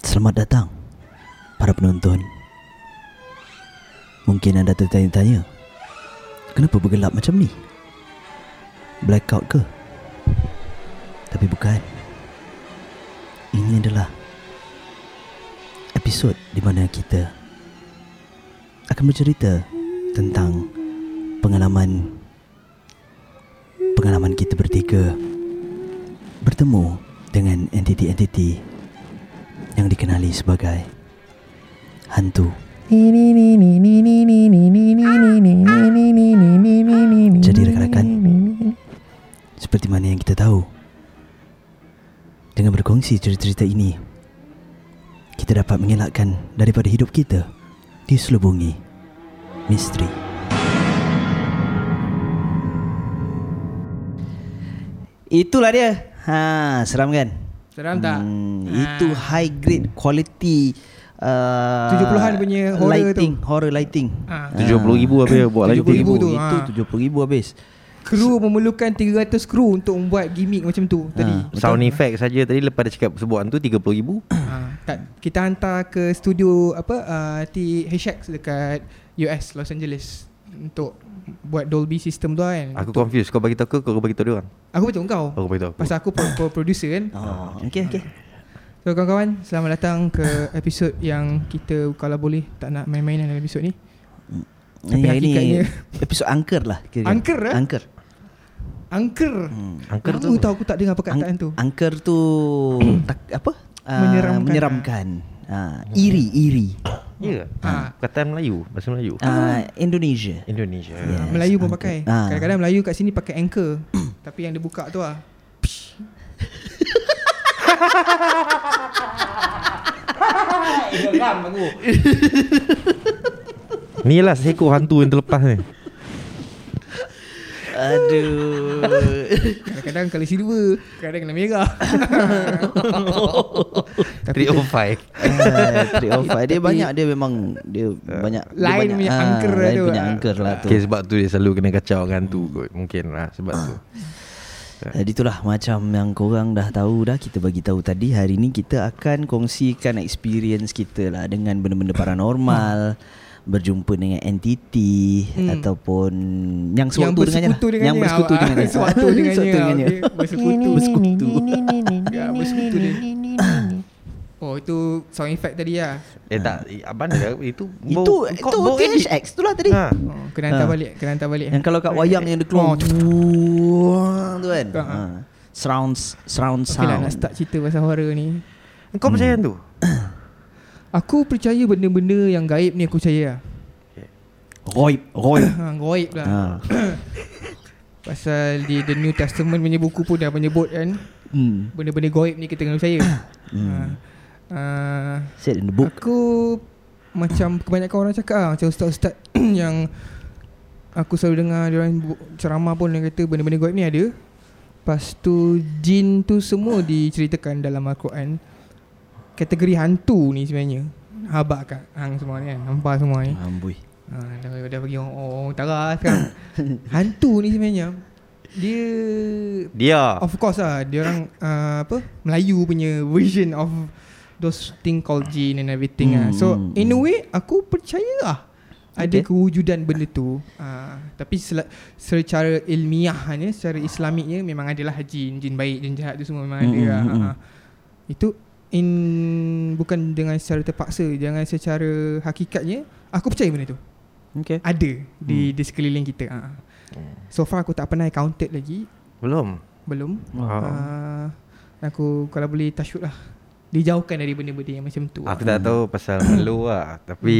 Selamat datang para penonton. Mungkin anda tertanya-tanya, kenapa bergelap macam ni? Blackout ke? Tapi bukan. Ini adalah episod di mana kita akan bercerita tentang pengalaman pengalaman kita bertiga bertemu dengan entiti-entiti yang dikenali sebagai hantu. Jadi rakan-rakan, seperti mana yang kita tahu, dengan berkongsi cerita-cerita ini, kita dapat mengelakkan daripada hidup kita diselubungi misteri. Itulah dia. Ha, seram kan? Seram tak? Hmm, Ha. Itu high grade quality uh, 70-an punya horror lighting, horror lighting. Ha. RM70,000 habis buat lagi 70,000 tu, Itu ha. RM70,000 habis. Kru memerlukan 300 kru untuk membuat gimmick macam tu tadi. Ha. Sound effect saja tadi lepas dia cakap sebuah tu RM30,000 Ha, tak, kita hantar ke studio apa uh, T HX dekat US Los Angeles untuk buat Dolby system tu kan. Aku confused Kau bagi tahu aku Kau bagi tahu dia orang Aku betul kau. Aku bagi tahu aku Pasal aku pro- pro- producer kan. Oh, okey okey. So kawan-kawan, selamat datang ke episod yang kita kalau boleh tak nak main-main dalam episod ni. Tapi Yang ini hakikatnya- episod angker lah kira. Angker, eh? Angker. Angker. Hmm. Angker Lama tu tahu aku tak dengar perkataan tu. Angker tu tak, apa? Ah, Menyeramkan. menyeramkan. Ah, iri, iri. Ya Ah. Perkataan Melayu Bahasa Melayu Ah, Indonesia. Indonesia Yes, Melayu pun pakai. Ah. Kadang-kadang Melayu kat sini pakai anchor. Tapi yang dia buka tu lah. Geram aku. Ni lah seekor hantu yang terlepas ni Aduh. Kadang-kadang kali silver, kadang kena merah. Tapi 305 Ah, Trick of Fire. Dia banyak dia memang dia banyak dia Lain banyak, punya ah, angker tu. punya Ah. angker lah tu. Okay sebab tu dia selalu kena kacau dengan hantu kot Mungkin lah sebab tu Jadi itulah macam yang korang dah tahu dah kita bagi tahu tadi hari ni kita akan kongsikan experience kita lah dengan benda-benda paranormal berjumpa dengan entiti Hmm. ataupun yang sewaktu dengannya lah. bersekutu dengannya. yang bersekutu Ah, dengannya Sewaktu dengannya. Sewaktu dengannya. okey. Bersekutu. bersekutu Ya, bersekutu dia. Oh, itu sound effect tadi lah. Eh tak Abang dia Itu itu bau- itu kau edit. THX tu lah tadi ha. Oh, kena hantar Ah. balik, kena hantar balik. yang kalau kat wayang yang dia keluar Oh, tu kan Ah. ha. surround surround Okay lah sound nak start cerita pasal horror ni. Kau percaya tu Aku percaya benda-benda yang gaib ni aku percaya lah. Roib Roib Ha, gaib lah. ha. Pasal di The New Testament punya buku pun dah menyebut kan hmm. benda-benda gaib ni kita kena percaya. Hmm. Uh, Said in the book Aku macam kebanyakan orang cakap lah, macam ustaz-ustaz yang aku selalu dengar dia orang ceramah pun dia kata benda-benda gaib ni ada. Lepas tu jin tu semua diceritakan dalam Al-Quran. Kategori hantu ni sebenarnya. Habak kat hang semua ni kan. Nampak semua ni. Amboi Ha, dah, dah bagi orang, orang utara sekarang. hantu ni sebenarnya dia Dia Of course lah Dia orang uh, Apa Melayu punya version of Those thing called jin and everything Hmm, lah So hmm, in a way Aku percaya lah Ada Okay. kewujudan benda tu uh, Tapi sel- secara ilmiahnya Secara islamiknya Memang adalah jin Jin baik Jin jahat tu semua memang Hmm, ada lah hmm, hmm. uh, Itu in Bukan dengan secara terpaksa Jangan secara hakikatnya Aku percaya benda tu Okay Ada Hmm. Di, di sekeliling kita uh. So far aku tak pernah counted lagi Belum Belum Ah. uh, Aku kalau boleh wood lah Dijauhkan dari benda-benda yang macam tu Aku tak tahu pasal Melo lah Tapi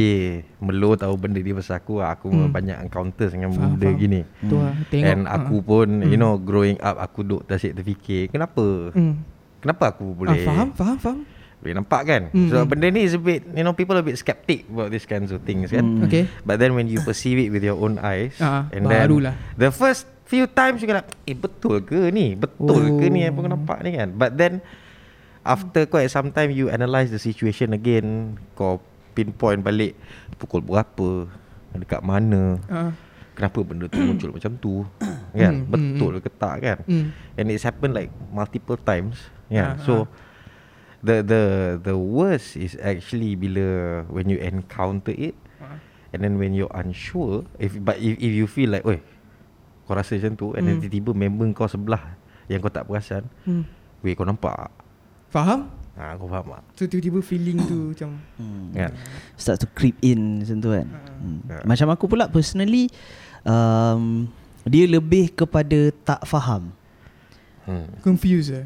Melo tahu benda dia pasal aku lah Aku Hmm. banyak encounter dengan Faham, benda faham. gini Tu lah Tengok And aku ah. pun Hmm. You know Growing up Aku duk tersick terfikir Kenapa hmm. Kenapa aku ah, boleh Faham faham faham Boleh nampak kan Hmm, So hmm. benda ni is a bit You know people a bit skeptic About this kinds of things kan Hmm. Okay But then when you perceive it With your own eyes Ah, And then barulah. The first few times You like Eh betul ke ni Betul Oh. ke ni Apa kau nampak ni kan But then After quite some time You analyse the situation again Kau pinpoint balik Pukul berapa Dekat mana ah. Kenapa benda tu muncul macam tu Kan Hmm, Betul ke tak kan hmm. And it's happened like Multiple times Ah, Yeah So The the the worst is actually bila when you encounter it Ah. and then when you're unsure if but if if you feel like, oi, kau rasa macam tu and then Hmm. tiba-tiba member kau sebelah yang kau tak perasan, Hmm. weh kau nampak? Faham? Ha, kau faham tak? So tiba-tiba feeling tu macam Hmm. Kan? Start to creep in macam tu kan. Hmm. Ya. Macam aku pula personally um, dia lebih kepada tak faham. Hmm. confused eh.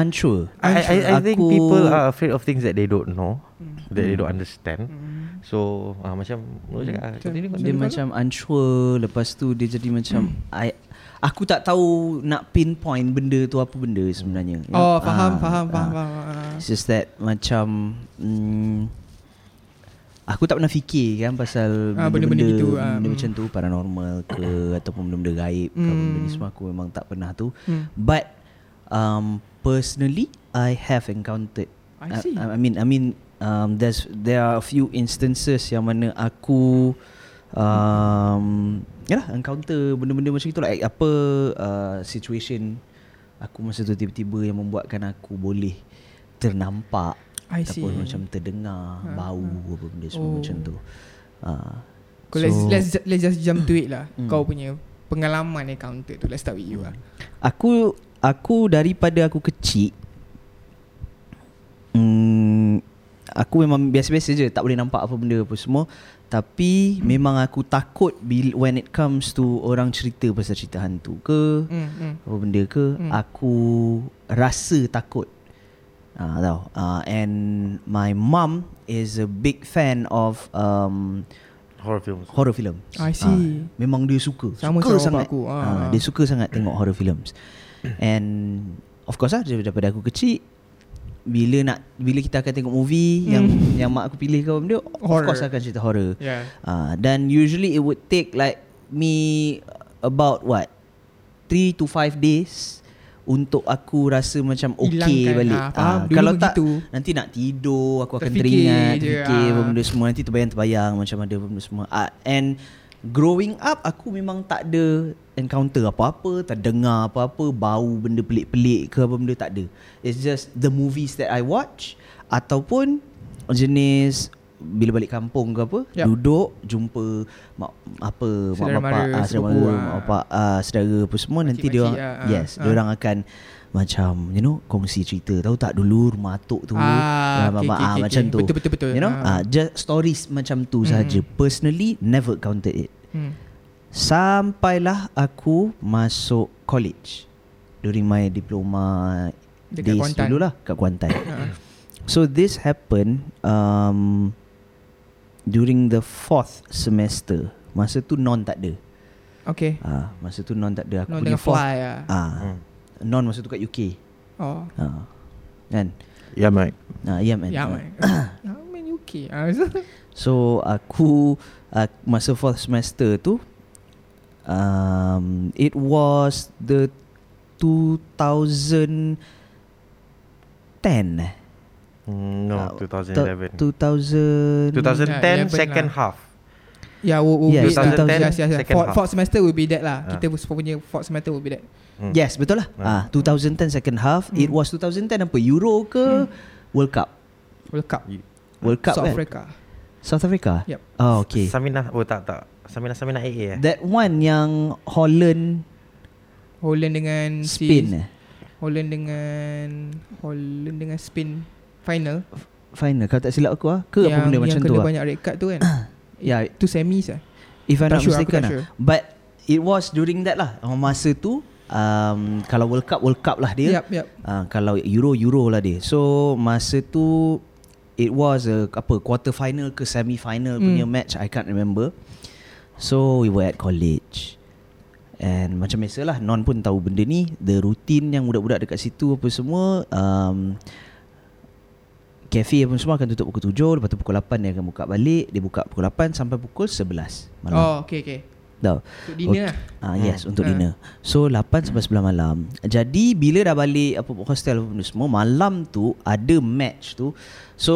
Unsure. I, I, I think Aku- people are afraid of things that they don't know, Hmm. that they don't understand. Hmm. So uh, macam lu cakap Macam- continue, Dia continue. macam unsure Lepas tu dia jadi macam I, Aku tak tahu Nak pinpoint benda tu Apa benda sebenarnya You Oh, know? faham, Ah, faham, ah. faham, faham. Ah. It's just that Macam mm, Aku tak pernah fikir kan Pasal Ah, benda-benda gitu, ah, Benda mm. macam tu Paranormal ke Ataupun benda-benda gaib ke Benda ni Mm. semua Aku memang tak pernah tu Hmm. But um, Personally I have encountered I see. I, I mean I mean um, there's there are a few instances yang mana aku um, yalah encounter benda-benda macam itu like apa uh, situation aku masa tu tiba-tiba yang membuatkan aku boleh ternampak I see. ataupun macam terdengar Ha, bau ha. apa benda semua Oh. macam tu. Uh, Kau let's, let's, let's just jump to it lah. Hmm. Kau punya pengalaman encounter tu. Let's start with you lah. Aku aku daripada aku kecil hmm, aku memang biasa-biasa je tak boleh nampak apa benda apa semua tapi hmm. memang aku takut bila when it comes to orang cerita pasal cerita hantu ke Hmm. Hmm. apa benda ke Hmm. aku rasa takut ah tahu ah and my mum is a big fan of um horror films. horror films. I see. Ah, memang dia suka. Sama suka macam sangat. aku. Ah. Ah, dia suka sangat tengok horror films. And of course lah daripada aku kecil bila nak bila kita akan tengok movie Hmm. yang yang mak aku pilih ke benda of Horror. course akan cerita horror. Yeah. Ah, dan usually it would take like me about what 3 to 5 days untuk aku rasa macam okay Hilangkan, balik. ah. Dulu kalau tak begitu. nanti nak tidur aku akan Terfikir teringat fikir ah. benda semua nanti terbayang-terbayang macam ada benda semua. Ah, and growing up aku memang tak ada encounter apa-apa, tak dengar apa-apa, bau benda pelik-pelik ke apa benda tak ada. It's just the movies that I watch ataupun jenis bila balik kampung ke apa, Yup. duduk jumpa mak apa mak bapak, mara, ah, saudara mara, ah. mak bapak, ah, saudara apa semua nanti dia ah, yes, ah. dia orang akan macam you know kongsi cerita tahu tak dulu rumah atuk tu Ah, ah, okay, okay, ah, okay, macam okay. tu Betul, betul, betul. you know Ah. ah, just stories macam tu Mm. saja personally never counted it Hmm. sampailah aku masuk college during my diploma Dekat days Kuantan. dulu lah kat Kuantan Ah. So this happened um, during the fourth semester. Masa tu non tak ada. Okay. Ah, masa tu non tak ada. Aku Non fourth. fly lah. Ah, Hmm. Non masa tu kat UK. Oh. Ah, kan? Yeah, mate. Ah, ya man. Ya, Ah. man. Ya, man UK. Ah, so- aku uh, masa fourth semester tu um, it was the 2010 Mm, no, Ah, 2011. 2000 2010 11 second lah. half. Yeah, will, will Yes, be, 2010 yes, yes, yes. second Fourth, half. fourth semester will be that lah. Ah. Kita punya fourth semester will be that. Mm. Yes, betul lah. Ah. Ah, 2010 second half. Hmm. It was 2010 apa? Euro ke World Cup? World Cup. World Cup South kan? Africa. South Africa? Yep. Oh, okay. Samina, oh tak tak. Samina Samina AA eh. That one yang Holland Holland dengan Spain si, eh? Holland dengan Holland dengan Spain final. Final kalau tak silap aku ah. Ke apa benda yang macam kena tu ah. banyak red card tu kan. Ya, Tu semis lah. if I'm not sure, mistaken tak lah. sure. But it was during that lah. Oh, Masa tu um, kalau World Cup World Cup lah dia. Yap, yap. Uh, kalau Euro Euro lah dia. So masa tu it was a apa quarter final ke semi final Hmm. punya match I can't remember. So we were at college. And macam biasalah Non pun tahu benda ni The routine yang budak-budak dekat situ Apa semua um, Cafe apa semua akan tutup pukul 7 Lepas tu pukul 8 dia akan buka balik Dia buka pukul 8 sampai pukul 11 malam Oh, okay, okay. Tahu Untuk dinner lah. Ah yes untuk Ah. dinner. So 8 sampai 11 malam. Jadi bila dah balik apa hostel apa benda semua malam tu ada match tu. So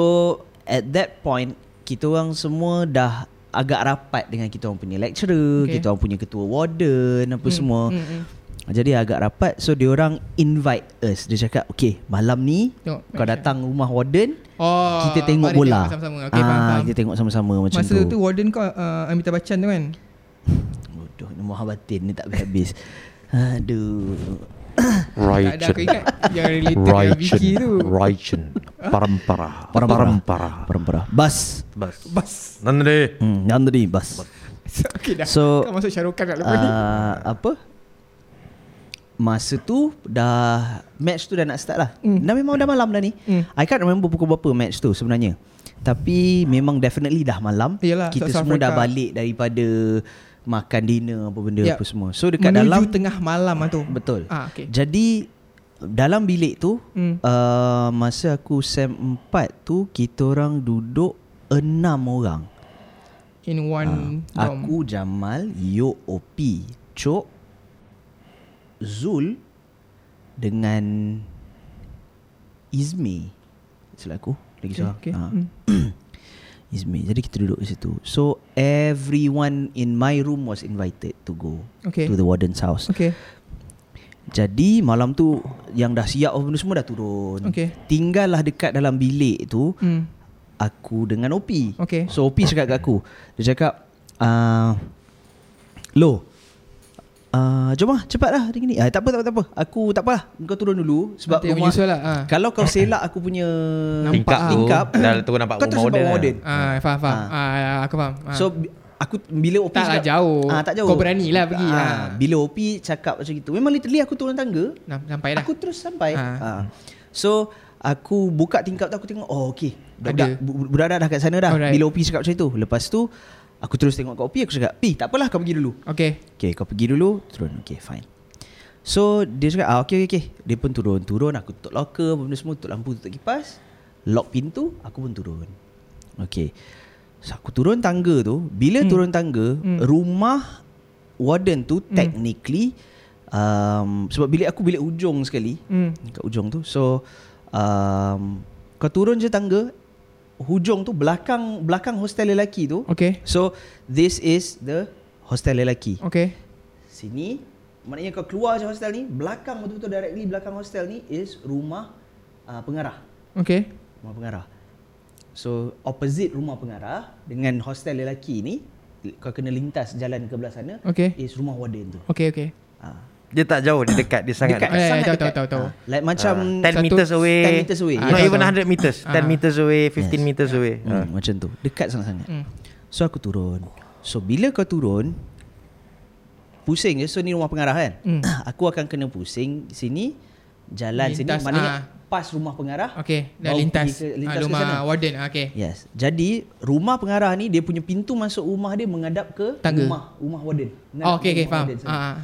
at that point kita orang semua dah agak rapat dengan kita orang punya lecturer, Okay. kita orang punya ketua warden apa Hmm, semua. hmm, hmm. Jadi agak rapat So dia orang invite us Dia cakap Okay malam ni Tengok Kau datang rumah warden Oh Kita tengok bola. tengok Sama-sama Okay faham, ah, faham. Kita tengok sama-sama macam Masa tu. tu warden kau uh, Amitabh Bachchan tu kan? Bodoh ni Muhammadin ni tak habis. Aduh. Tak ada aku ingat Yang related dengan Vicky tu. Raichen Parampara. Parampara. Parampara. Parampara. Bas. Bas. Bas. Nande hmm, Yang tadi bas Okay dah. So, Kau masuk Syahrukh kat lepas ni. uh, Apa Masa tu Dah Match tu dah nak start lah Hmm. Dah memang dah malam dah ni Hmm. I can't remember pukul berapa match tu sebenarnya Tapi memang definitely dah malam Yelah, Kita South semua dah Africa. balik daripada Makan dinner apa benda Yup. apa semua So dekat Menuju dalam tengah malam lah tu Betul Ah okay Jadi Dalam bilik tu Hmm. uh, Masa aku SEM 4 tu Kita orang duduk Enam orang In one dorm Aku Jamal Yo OP Cok Zul Dengan Izmi. Silap aku Lagi Okay, seorang. okay. Ah, Hmm. Izmi. Jadi kita duduk di situ. So everyone in my room was invited to go Okay To the warden's house. Okay Jadi malam tu Yang dah siap apa benda semua dah turun. Okay. Tinggallah dekat dalam bilik tu hmm. Aku dengan OP Okay So OP cakap kat aku. Dia cakap uh, Lo uh, Jom lah cepat lah hari ni uh, Tak apa tak apa tak apa Aku tak apa lah Kau turun dulu Sebab Nanti rumah menyusul lah ah. Kalau kau selak aku punya Nampak Tingkap ah. tu Dah terus nampak Kau rumah terus nampak warden warden Ah, faham faham. Ah, aku faham. Ah. So Aku bila OP Tak lah cakap, jauh. ah, Tak jauh Kau berani lah pergi, ah, ah. Bila OP cakap macam itu Memang literally aku turun tangga sampai dah. Aku terus sampai Ah. ah. So Aku buka tingkap tu Aku tengok Oh okay Budak, budak dah kat sana dah Alright. Bila OP cakap macam itu Lepas tu Aku terus tengok kat OP Aku cakap Pi tak apalah kau pergi dulu Okay. Okay kau pergi dulu Turun Okay fine So dia cakap ah, okay, okay okay Dia pun turun Turun aku tutup locker Benda semua Tutup lampu Tutup kipas Lock pintu Aku pun turun Okay So aku turun tangga tu Bila Hmm. turun tangga Hmm. Rumah Warden tu Hmm. Technically um, Sebab bilik aku bilik ujung sekali Hmm. Kat ujung tu So um, Kau turun je tangga Hujung tu belakang Belakang hostel lelaki tu Okay. So this is the hostel lelaki. Okay. Sini maknanya kau keluar je hostel ni, belakang betul-betul directly belakang hostel ni is rumah uh, pengarah. Okay. Rumah pengarah. So opposite rumah pengarah dengan hostel lelaki ni kau kena lintas jalan ke belah sana Okay. is rumah warden tu. Okay, okay. Ha. Dia tak jauh Dia dekat Dia sangat Dekat, Eh, sangat tahu, dekat. tahu, tahu, tahu. Like macam Ah, 10 satu- meters away 10 meters away. Ah, Not tahu, even tahu. 100 meters 10 Ah. meters away 15 Yes. meters away Hmm, Ah. macam tu. Dekat sangat-sangat. Hmm. So aku turun. So bila kau turun pusing je. So ni rumah pengarah kan. Hmm. aku akan kena pusing sini jalan Lintas, sini maknanya ah. pas rumah pengarah. Okay. Dah lintas. ke, Ah, lintas ke rumah sana. warden. Ah, Okay. Yes. Jadi rumah pengarah ni dia punya pintu masuk rumah dia menghadap ke Tangga. rumah rumah warden. Oh, okay, ke okay. rumah Faham. warden. Ah, ah.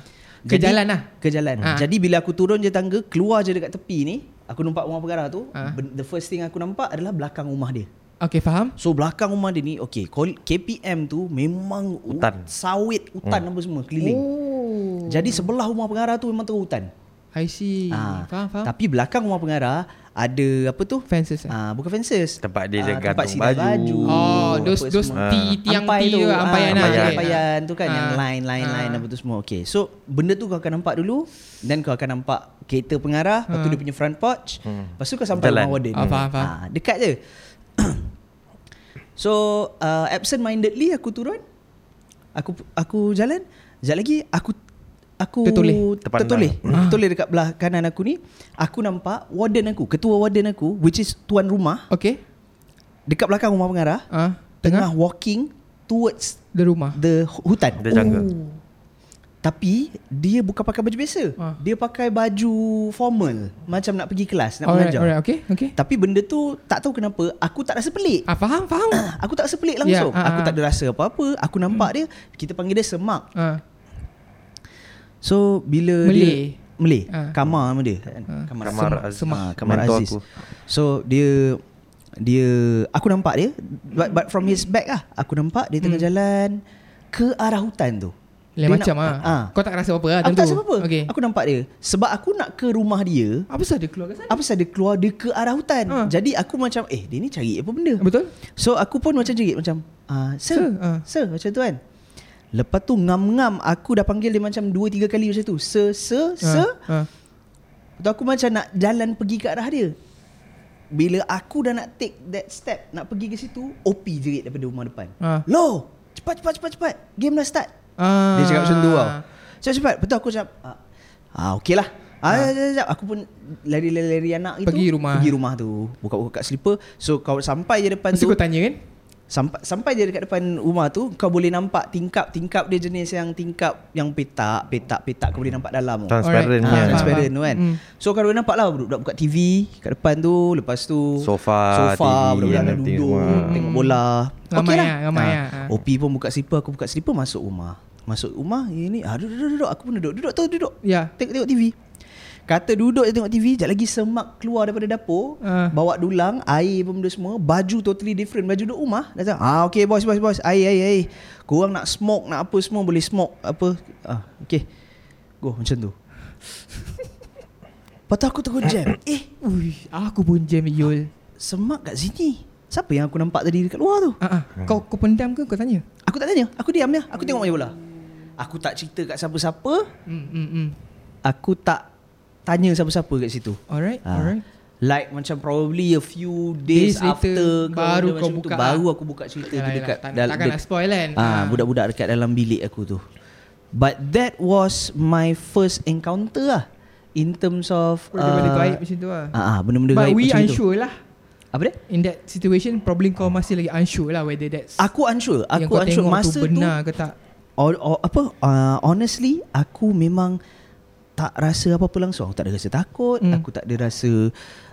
Ke Jadi- jalan lah. Ke jalan. Ah. Jadi bila aku turun je tangga, keluar je dekat tepi ni, aku nampak rumah pengarah tu, ben- the first thing aku nampak adalah belakang rumah dia. Okay, faham. So belakang rumah dia ni Okay call- KPM tu Memang u- Hutan. Sawit Hutan apa semua Keliling Oh. Jadi sebelah rumah pengarah tu Memang terus hutan I see. Ah, Faham, faham. Tapi belakang rumah pengarah Ada apa tu Fences. eh? Ah, Bukan fences Tempat dia Ah, gantung tempat sidai baju. Oh, those those semua. ti tiang Ampai ti tu ke, ah, ampayan lah. ampayan. okay. Ampayan tu kan Ah. Yang line line Ah. line Apa tu semua Okay so Benda tu kau akan nampak dulu Dan kau akan nampak Kereta pengarah Lepas tu Ah. dia punya front porch Hmm. Lepas tu kau sampai Jalan. rumah warden Ah, faham, faham. Ah, Dekat je So uh, Absent mindedly Aku turun Aku aku jalan Sekejap lagi Aku Aku Tertoleh. Terpandang. Tertoleh Ah. Tertoleh dekat belah kanan aku ni Aku nampak Warden aku Ketua warden aku Which is tuan rumah Okay. Dekat belakang rumah pengarah Ah, Tengah tengah walking Towards the rumah. The hu- hutan Dia jungle Oh. Tapi Dia bukan pakai baju biasa Ah. Dia pakai baju Formal Macam nak pergi kelas Nak Alright, mengajar alright. Okay, okay. Tapi benda tu Tak tahu kenapa Aku tak rasa pelik Ah, faham, faham. Aku tak rasa pelik langsung Ya, ah, Aku ah. tak ada rasa apa-apa Aku nampak dia Kita panggil dia semak Ah, So bila Malay. dia Malay Ah. Kamar nama dia? Ah. Kamar Kamar. Aziz. Ah, Kamar Mentor Aziz aku. So dia Dia Aku nampak dia But, but from his back lah Aku nampak dia tengah jalan Ke arah hutan tu Lain Dia macam nak- ah. ah. Kau tak rasa apa-apa lah Aku tentu. tak rasa apa-apa Okay. Aku nampak dia Sebab aku nak ke rumah dia Apa sebab dia keluar ke sana? Apa sahaja keluar dia ke arah hutan Ah. Jadi aku macam Eh dia ni cari apa benda Betul? So aku pun macam jerit Macam ah, Sir Sir, ah. Sir macam tu kan Lepas tu ngam-ngam Aku dah panggil dia macam 2-3 kali macam tu. Se, se, se. ha. Tu aku macam nak jalan pergi ke arah dia. Bila aku dah nak take that step Nak pergi ke situ OP jerit daripada rumah depan. Ha. Lo Cepat cepat cepat cepat. Game dah start. Ah. Dia cakap macam tu tau Cepat cepat. Betul aku cakap Ah, ah okey lah. Ah, Ha. jap. Aku pun lari-lari anak itu Pergi rumah. Pergi rumah tu. Buka-buka kat slipper. So kau sampai je depan Mesti tu. kau tanya kan Sampai sampai je dekat depan rumah tu kau boleh nampak tingkap-tingkap dia jenis yang tingkap yang petak, petak-petak kau boleh nampak dalam. Transparent. Ah. Faham, transparent tu kan. Hmm. So kau boleh nampak lah budak-budak buka TV kat depan tu, lepas tu Sofa, sofa budak-budak dah duduk semua. tengok bola. Ramai Okey lah, ramai Ah, lah. Ah. OP pun buka slipper, aku buka slipper masuk rumah. Masuk rumah ini ah duduk duduk duduk aku pun duduk. Duduk tu duduk. Ya Tengok-tengok TV. Kata duduk je tengok TV, sekejap lagi semak keluar daripada dapur, Ah. bawa dulang, air pun benda semua, baju totally different, baju duduk rumah. Dah cakap, ah okay boss, boss, boss, air, air, air. Korang nak smoke, nak apa semua boleh smoke, apa. Ah, okay. Go, macam tu. Lepas tu aku terus jam. Eh, Ui, Aku pun jam Yul semak kat sini. Siapa yang aku nampak tadi dekat luar tu? ah. Kau kau pendam ke kau tanya Aku tak tanya, aku diam je. Aku tengok main bola. Aku tak cerita kat siapa-siapa. hmm, hmm, hmm. Aku tak tanya siapa-siapa kat situ. Alright Ah. Alright Like macam probably a few days, Days later, after ke baru benda kau macam tu, buka baru aku buka cerita Yalah, tu dekat Tak- dal- Takkan nak spoil kan ah budak-budak dekat dalam bilik aku tu. But that was my first encounter lah in terms of Benda-benda uh, gaib macam tu lah ah, ah benda-benda But gaib we macam tu. unsure lah Apa dia? In that situation Probably kau masih lagi unsure lah Whether that's Aku unsure. Aku kau unsure masa tu benar ke tak Or, or, apa uh, honestly aku memang tak rasa apa-apa langsung. Aku tak ada rasa takut, Hmm. aku tak ada rasa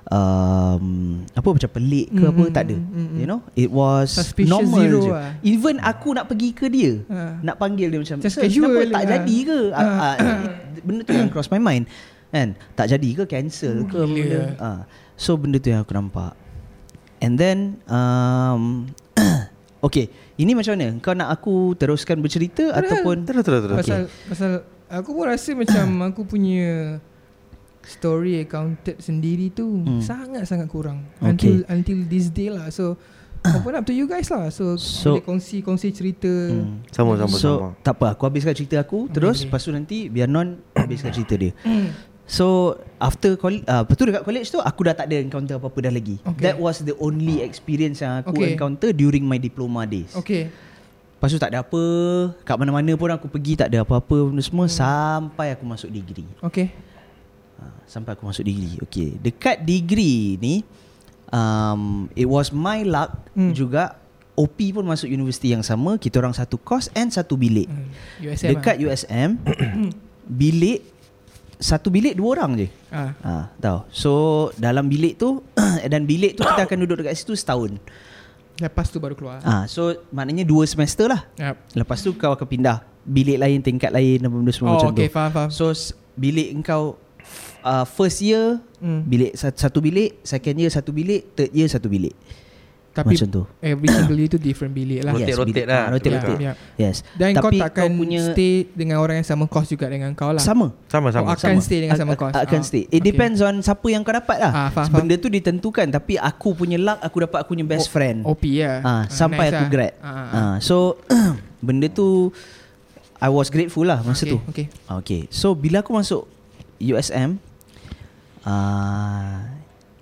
um, apa macam pelik ke Hmm, apa hmm, tak ada. hmm, hmm, You know, it was Suspicious normal zero je. lah. Even aku nak pergi ke dia, Ha. nak panggil dia macam Just "Sir, casual kenapa tak lah." jadi ke? Ah, ah, benda tu yang cross my mind. Kan? Tak jadi ke cancel ke benda. Ah. So benda tu yang aku nampak. And then um, Okay Ini macam mana Kau nak aku teruskan bercerita Terus. Ataupun Terus terus terus. Pasal Pasal Aku pun rasa macam Aku punya Story accounted sendiri tu Hmm. Sangat-sangat kurang Okay. Until Until this day lah So Open up to you guys lah So, So- Boleh kongsi-kongsi cerita Hmm. Sama sama So sama. tak apa Aku habiskan cerita aku Terus boleh. Lepas tu nanti Biar Non Habiskan cerita dia Hmm. So After college uh, Lepas tu dekat college tu Aku dah tak ada encounter apa-apa dah lagi Okay. That was the only experience Yang aku Okay. encounter During my diploma days Okay Lepas tu tak ada apa Kat mana-mana pun aku pergi Tak ada apa-apa benda semua Sampai aku masuk degree Okay Ha, sampai aku masuk degree. Okay, dekat degree ni um, it was my luck Hmm. hmm. juga OP pun masuk universiti yang sama, kita orang satu course and satu bilik. hmm. USM Dekat USM bilik satu bilik dua orang je. ah. Ha, tahu. So dalam bilik tu dan bilik tu kita akan duduk dekat situ setahun. Lepas tu baru keluar Ah, so maknanya dua semester lah. yep. Lepas tu kau akan pindah bilik lain, tingkat lain apa benda semua Oh macam okay tu. faham faham So bilik engkau uh, first year hmm. bilik satu, satu bilik, second year satu bilik, third year satu bilik. Tapi Macam tu. Every single year tu different bilik lah Rotate, Yes, rotate bilik- lah. ah, rotate, Ya, rotate. ya. Yes. Dan kau Tapi takkan kau punya- stay dengan orang yang sama course juga dengan kau lah Sama. Sama sama. Oh, akan sama. stay dengan sama course. Akan Ah, stay. It okay. depends on siapa yang kau dapat lah. Ah, faham, Benda tu ditentukan tapi aku punya luck aku dapat aku punya best O- friend. OP ya Ah, sampai aku lah. grad. ah, ah. Ah, so benda tu I was grateful lah masa okay, tu. okay. Ah, Okay. So bila aku masuk USM uh,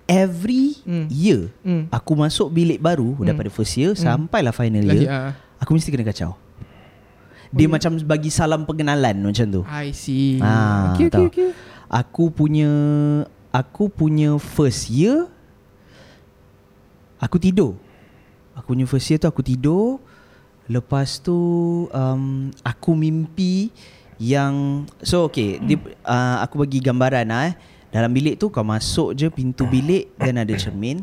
every Hmm. year Hmm. aku masuk bilik baru Hmm. daripada first year Hmm. sampailah final Lagi, year ah. aku mesti kena kacau. Dia Oh, ya. macam bagi salam pengenalan macam tu. I see Ah, Okay okay okay Aku punya aku punya first year aku tidur. Aku punya first year tu aku tidur. Lepas tu um, aku mimpi yang so okay, dia, uh, aku bagi gambaran lah eh. Dalam bilik tu kau masuk je pintu bilik dan ada cermin.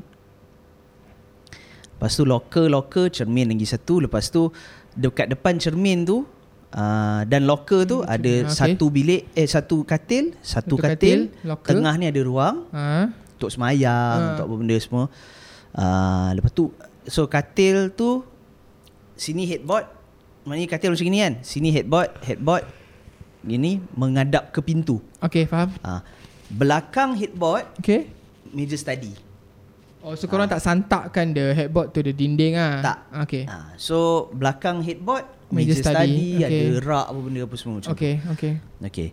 Lepas tu locker locker cermin lagi satu. Lepas tu dekat depan cermin tu uh, dan locker tu Hmm, ada okay. satu bilik eh satu katil, satu, Satu katil, katil, locker. tengah ni ada ruang ah. untuk semayang, Ah. untuk apa benda semua. Uh, lepas tu so katil tu sini headboard. Maknanya katil macam ni kan. Sini headboard, headboard gini menghadap ke pintu. Okay faham Uh, belakang headboard Okay meja study. Oh so korang tak santakkan the headboard tu the dinding ah. Tak. Okay Uh, so belakang headboard meja, Meja study, study, ada okay. rak apa benda apa semua macam Okay okay tu. Okay.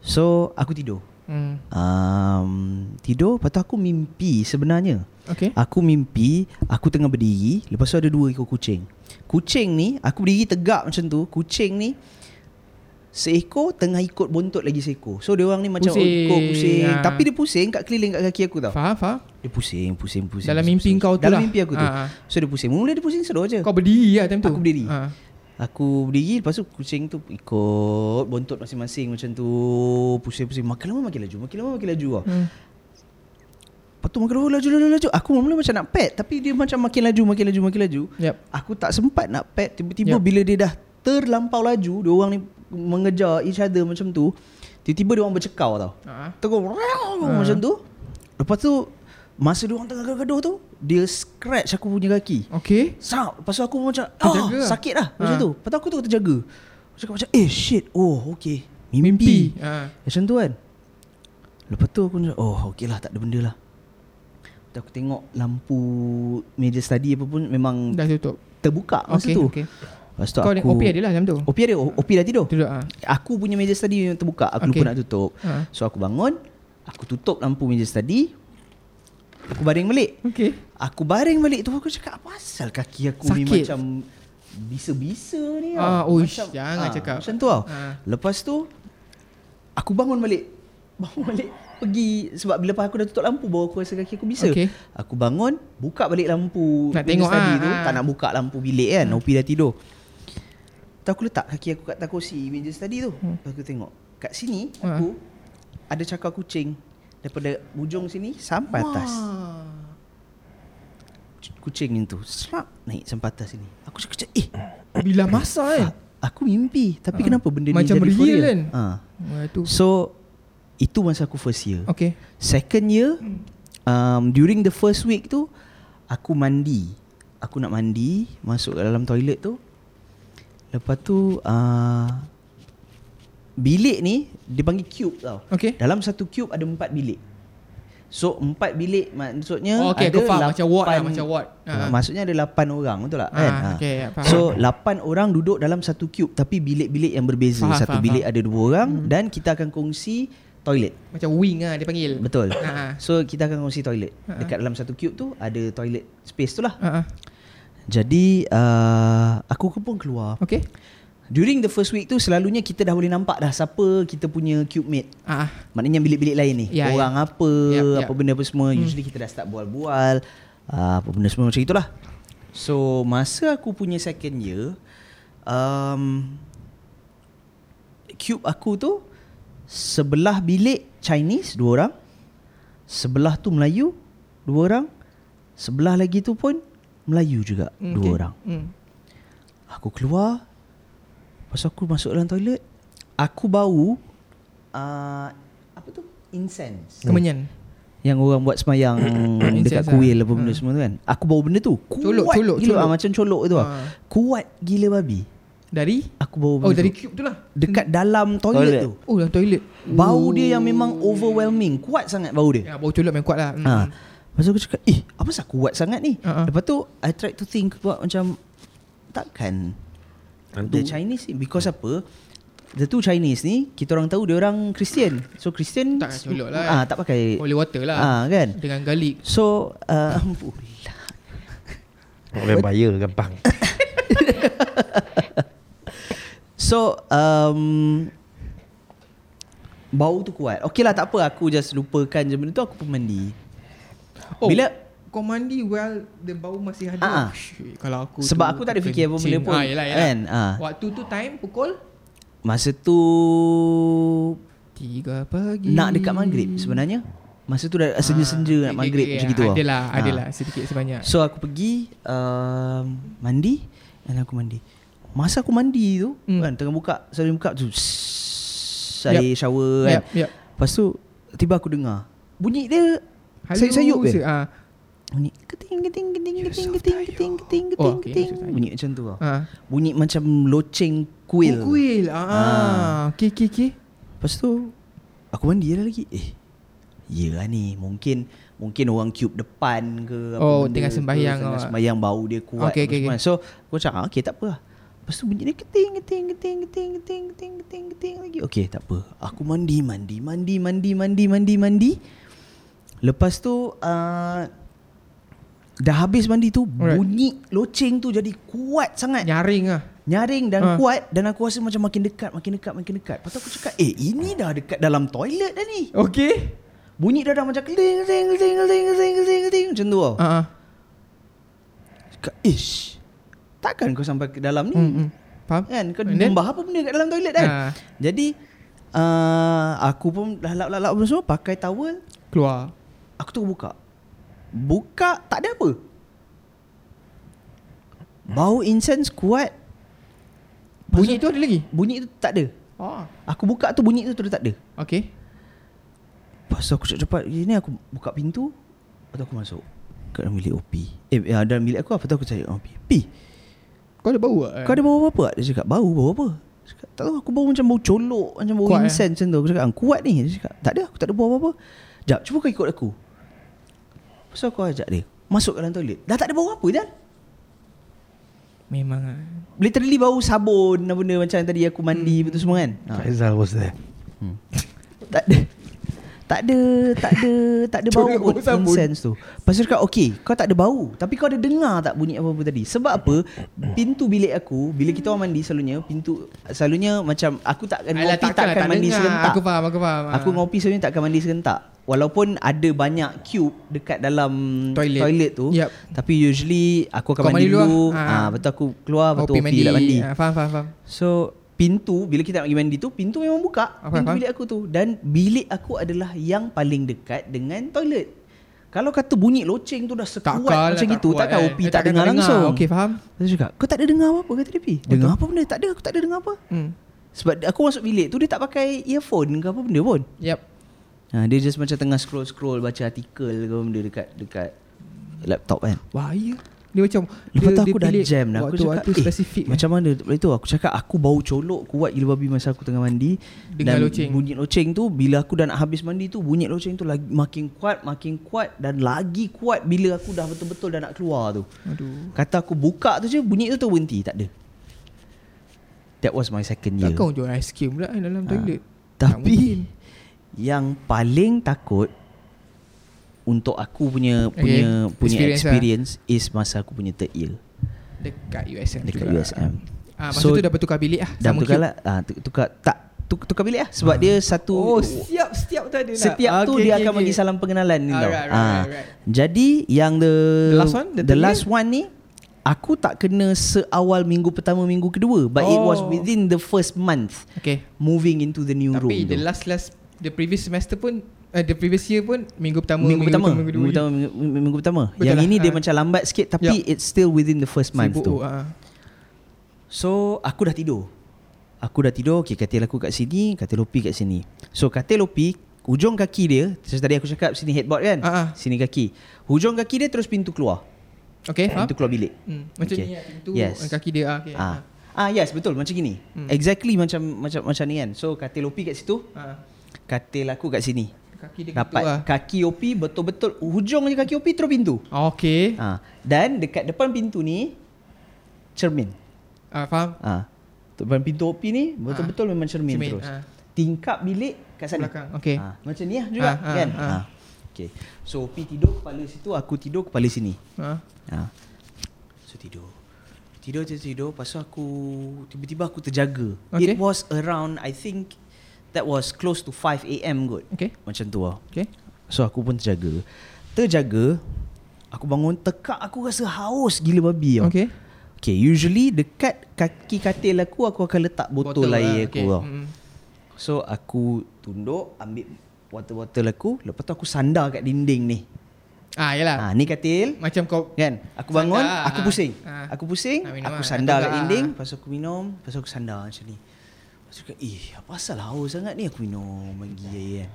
So aku tidur. hmm. Um, tidur lepas tu aku mimpi sebenarnya. Okay Aku mimpi aku tengah berdiri, lepas tu ada dua ekor kucing. Kucing ni aku berdiri tegak macam tu, kucing ni seekor tengah ikut bontot lagi seekor. So dia orang ni macam Pusing. pusing. ikut pusing, Ha. tapi dia pusing kat keliling kat kaki aku tau. Faham faham Dia pusing, pusing, pusing. Dalam pusing, mimpi pusing. kau tu Dalam lah. mimpi aku tu. Ha. So dia pusing. Mula dia pusing seru je. Kau berdiri lah time tu Aku berdiri. ha. Aku berdiri Lepas tu kucing tu Ikut bontot masing-masing Macam tu Pusing-pusing Makin lama makin laju Makin lama makin laju lah. Hmm. Lepas tu makin lama laju, laju, laju Aku mula macam nak pet Tapi dia macam makin laju Makin laju Makin laju Yep Aku tak sempat nak pet Tiba-tiba Yup. bila dia dah Terlampau laju Dia orang ni Mengejar each other macam tu Tiba-tiba dia orang bercekau tau. Ha. Terus Macam tu. Lepas tu Masa dia orang tengah gaduh tu Dia scratch aku punya kaki. Okay Sap Lepas tu aku macam Terjaga ah, lah. Sakit lah Macam Ha. tu. Lepas tu aku tu terjaga. Aku cakap macam Eh shit Oh okay Mimpi, Mimpi ha. Macam tu kan. Lepas tu aku macam Oh okay lah tak ada benda lah. Lepas aku tengok lampu Meja study apa pun Memang Dah tutup. terbuka masa Okay tu. okay Lepas tu Kau aku ni OP ada lah time tu OP ada OP dah tidur Tidur ah. Aku punya meja study memang terbuka Aku Okay. lupa nak tutup Ha. So aku bangun Aku tutup lampu meja study Aku baring balik Okay Aku baring balik tu Aku cakap Apa asal kaki aku ni Sakit. macam Bisa-bisa ni Ah, tau. uish, jangan ah, cakap. Macam tu tau Ah. Lepas tu Aku bangun balik Bangun balik Pergi Sebab bila aku dah tutup lampu Baru aku rasa kaki aku bisa Okay. Aku bangun Buka balik lampu Nak tengok ah, tu ah. Tak nak buka lampu bilik kan Opi dah tidur Tu aku letak kaki aku kat atas kursi Meja study tu Hmm. Aku tengok Kat sini Ah. Aku Ada cakar kucing Daripada ujung sini Sampai atas Wah. kucing itu Serap naik sampai atas sini Aku cakap eh Bila masa kan Aku mimpi Tapi Ah. kenapa benda Macam ni jadi real kan? ha. Wah, tu So Itu masa aku first year Okay Second year um, During the first week tu Aku mandi Aku nak mandi Masuk ke dalam toilet tu Lepas tu uh, Bilik ni Dia panggil cube tau Okay Dalam satu cube ada empat bilik So empat bilik maksudnya Oh, okay, ada aku faham. Macam ward lah, lapan- macam ward. Ah, Ah. Maksudnya ada lapan orang betul tak Ah, kan? okay, faham. So lapan orang duduk dalam satu cube Tapi bilik-bilik yang berbeza Faham, Satu faham, bilik faham. ada dua orang Dan kita akan kongsi toilet Macam wing lah dia panggil Betul Ha, ha. So kita akan kongsi toilet Ha, ha. Dekat dalam satu cube tu Ada toilet space tu lah ha, ha. Jadi uh, Aku pun keluar. Okay. During the first week tu Selalunya kita dah boleh nampak dah Siapa kita punya cube mate. Ah. Maknanya bilik-bilik lain ni. Ya, Orang apa Yap, yap. Apa benda apa semua. Hmm. Usually kita dah start bual-bual uh, Apa benda semua macam itulah. So masa aku punya second year um, Cube aku tu Sebelah bilik Chinese Dua orang. Sebelah tu Melayu Dua orang. Sebelah lagi tu pun Melayu juga Hmm, Dua okay. orang Hmm. Aku keluar Pas aku masuk dalam toilet Aku bau uh, Apa tu? Incense Kemenyan Yang orang buat semayang Dekat Incense kuil lah. apa benda Ha. semua tu kan Aku bau benda tu Kuat Colok, colok, gila colok. Ah, Macam colok tu lah Ha. Kuat gila babi Dari Aku bau benda Oh dari cube tu lah Dekat dalam toilet, Toilet. tu Oh dalam toilet Bau dia yang memang overwhelming Kuat sangat bau dia Ya bau colok memang kuat lah hmm. Ha. Lepas tu aku cakap Eh apa sah kuat sangat ni? Ha. Lepas tu I tried to think Buat macam Takkan The Chinese ni Because apa? The two Chinese ni Kita orang tahu dia orang Christian. So Christian Tak colok lah, ah, Tak pakai Holy water lah. Ah, kan? Dengan garlic. So uh, Pula Boleh bayar gampang. So um, Bau tu kuat. Okay lah tak apa. Aku just lupakan je benda tu. Aku pun mandi Oh Bila Kau mandi well The bau masih ada Ah, ah. Shit, Kalau aku Sebab tu aku tak ada fikir apa benda pun, ah, yelah, yelah. kan? Ah. Waktu tu time pukul Masa tu 3 pagi Nak dekat maghrib sebenarnya Masa tu dah senja-senja nak maghrib macam gitu tau. Adalah Ah. Adalah sedikit sebanyak So aku pergi um, Mandi Dan aku mandi Masa aku mandi tu Hmm. kan Tengah buka Selalu buka tu sss, Air shower kan Yep, yep. Lepas tu Tiba aku dengar Bunyi dia Sayup-sayup je je, ah. Bunyi keting keting keting keting keting keting keting keting Oh, okay, keting. Bunyi macam tu tau Ah. Bunyi macam loceng kuil Oh, kuil. Ah. Ah. Okey okey okey. Lepas tu Aku mandi dah lagi Eh Ya lah ni Mungkin Mungkin orang cube depan ke apa Oh, benda tengah ke, sembahyang Tengah sembahyang Bau dia kuat Okey, apa okey, semua. So aku cakap ah, Okay tak apa lah Lepas Lepas tu bunyi dia keting keting keting keting keting keting keting keting lagi. Okey, tak apa. Aku mandi mandi mandi mandi mandi mandi mandi. Lepas tu uh, dah habis mandi tu Alright. bunyi loceng tu jadi kuat sangat. Nyaring lah Nyaring dan Ha. kuat dan aku rasa macam makin dekat makin dekat makin dekat. Lepas tu aku cakap, "Eh, ini dah dekat dalam toilet dah ni." Okay Bunyi dah dah macam keling keling keling keling keling keling keling macam tu tau. Ah. Cakap, "Ish. Takkan kau sampai ke dalam ni?" Hmm, hmm. Faham? Kan kau then? dembah apa benda kat dalam toilet kan Ah. Jadi uh, Aku pun dah lap-lap apa semua Pakai towel Keluar Aku tu buka. Buka tak ada apa. Bau incense kuat. Bunyi tu ada lagi? Bunyi tu tak ada. Oh Aku buka tu bunyi tu terus tak ada. Okay Lepas tu aku cepat-cepat Ini aku buka pintu. Lepas tu aku masuk Kat dalam bilik OP Eh ya, dalam bilik aku Lepas tu aku cari OP Pi Kau ada bau tak? Kau ada bau apa? Tak? Dia cakap bau bau apa? Cakap, tak tahu aku bau macam bau colok Macam bau Kuat, eh? incense macam tu. Aku cakap "Ah, kuat ni. Dia cakap tak ada aku tak ada bau apa-apa. Sekejap cuba kau ikut aku Tu aku ajak dia Masuk ke dalam toilet Dah tak ada bau apa Jan Memang lah Literally bau sabun dan benda macam tadi aku mandi hmm. betul semua kan ha. Faizal was there. Tak ada tak ada tak ada tak ada bau pun incense tu. Lepas tu cakap okey, kau tak ada bau, tapi kau ada dengar tak bunyi apa-apa tadi? Sebab apa? Pintu bilik aku, bila kita orang mandi selalunya, pintu selalunya macam aku tak akan Alah, ngopi takkan tak akan mandi dengar. serentak. Aku faham, aku faham. Aku Ah. ngopi selalunya tak akan mandi serentak. Walaupun ada banyak cube dekat dalam Toilet. toilet tu. Yup. Tapi usually aku akan Kau mandi, mandi dulu lah. Ah, Ah. betul aku keluar betul OP mandi. mandi. Ah, Faham, faham, faham So pintu bila kita nak pergi mandi tu pintu memang buka Apa, pintu apa? bilik aku tu dan bilik aku adalah yang paling dekat dengan toilet. Kalau kata bunyi loceng tu dah sekuat Takkan macam lah, gitu tak takkan kuat, OP eh. tak Takkan dengar kau langsung. Okey, faham Dia cakap, kau tak ada dengar apa-apa kata dia Pi? Dengar apa benda? Tak ada, aku tak ada dengar apa. hmm. Sebab aku masuk bilik tu dia tak pakai earphone ke apa benda pun. Yep Ha, dia just macam tengah scroll-scroll baca artikel ke benda dekat dekat laptop kan. Bahaya. Dia macam Lepas dia, tu aku dia dah jam dah Aku cakap waktu eh, spesifik Macam mana Itu? Aku cakap Aku bau colok kuat gila babi Masa aku tengah mandi. Dengar Dan loceng. bunyi loceng tu Bila aku dah nak habis mandi tu Bunyi loceng tu lagi, Makin kuat Makin kuat Dan lagi kuat Bila aku dah betul-betul Dah nak keluar tu. Aduh. Kata aku buka tu je Bunyi tu tu berhenti Tak ada. That was my second year. Takkan jual ice cream pula eh, dalam Ah. toilet. Tak mungkin. Tapi Yang paling takut Untuk aku punya Okay, Punya punya experience experience, lah. Is masa aku punya third year Dekat USM Dekat juga. USM ah, Masa So, tu dah bertukar bilik lah Dah sama tukar cube. lah ah, tu- Tukar Tak tu- Tukar bilik lah Sebab dia satu Oh siap Setiap tu ada lah Setiap tu Okay, dia okay, akan okay. bagi salam pengenalan ni tau Alright, right, Ah. right, right. Jadi Yang the The last one? The The last one ni Aku tak kena seawal minggu pertama minggu kedua But it was Oh. within the first month Okay Moving into the new room Tapi the tu. last last The previous semester pun uh, The previous year pun Minggu pertama Minggu, pertama kedua, Minggu, dua je. pertama minggu, minggu pertama Betul Yang lah, ini dia ah. macam lambat sikit Tapi Yup. it's still within the first month Sibuk, tu ah. So aku dah tidur Aku dah tidur Okay katil aku kat sini Katil lopi kat sini So katil lopi Hujung kaki dia tadi aku cakap Sini headboard kan ah. Sini kaki Hujung kaki dia terus pintu keluar Okay faham Pintu keluar bilik hmm. Macam Okay. ni lah Pintu Yes. Kaki dia okay. Ah. Ah yes betul macam gini. Hmm. Exactly macam macam macam ni kan. So katil OP kat situ, ah. Katil aku kat sini. Kaki dia gitu lah kaki OP betul-betul hujung je kaki OP terus pintu. Okay Ah dan dekat depan pintu ni cermin. ah, Faham Ah depan pintu OP ni betul-betul memang cermin, Cermin, terus. ah. Tingkap bilik kat sana. Belakang, okey. Ah, macam ni lah juga Ah, ah, kan. ah. Ah. Okay. So OP tidur kepala situ, aku tidur kepala sini. ah. Ha. So tidur. Tidur je tidur Lepas tu aku Tiba-tiba aku terjaga Okay. It was around I think That was close to 5 AM kot. Okay. Macam tu lah. Okay. So aku pun terjaga. Terjaga Aku bangun tekak Aku rasa haus gila babi tau. Okay. Okay usually Dekat kaki katil aku Aku akan letak botol, botol air lah, aku okay. tau. Mm. So aku tunduk Ambil water-botol aku. Lepas tu aku sandar kat dinding ni. Ah yalah. Ha, Ni katil. Macam kau Kan? Aku bangun Sandar, Aku ah. pusing. Ah. Aku pusing Ah, minum Aku ah, sandar nak kat dinding ah. Lepas tu aku minum Lepas tu aku sandar macam ni Aku Eh apa asal haus sangat ni? Aku minum lagi air kan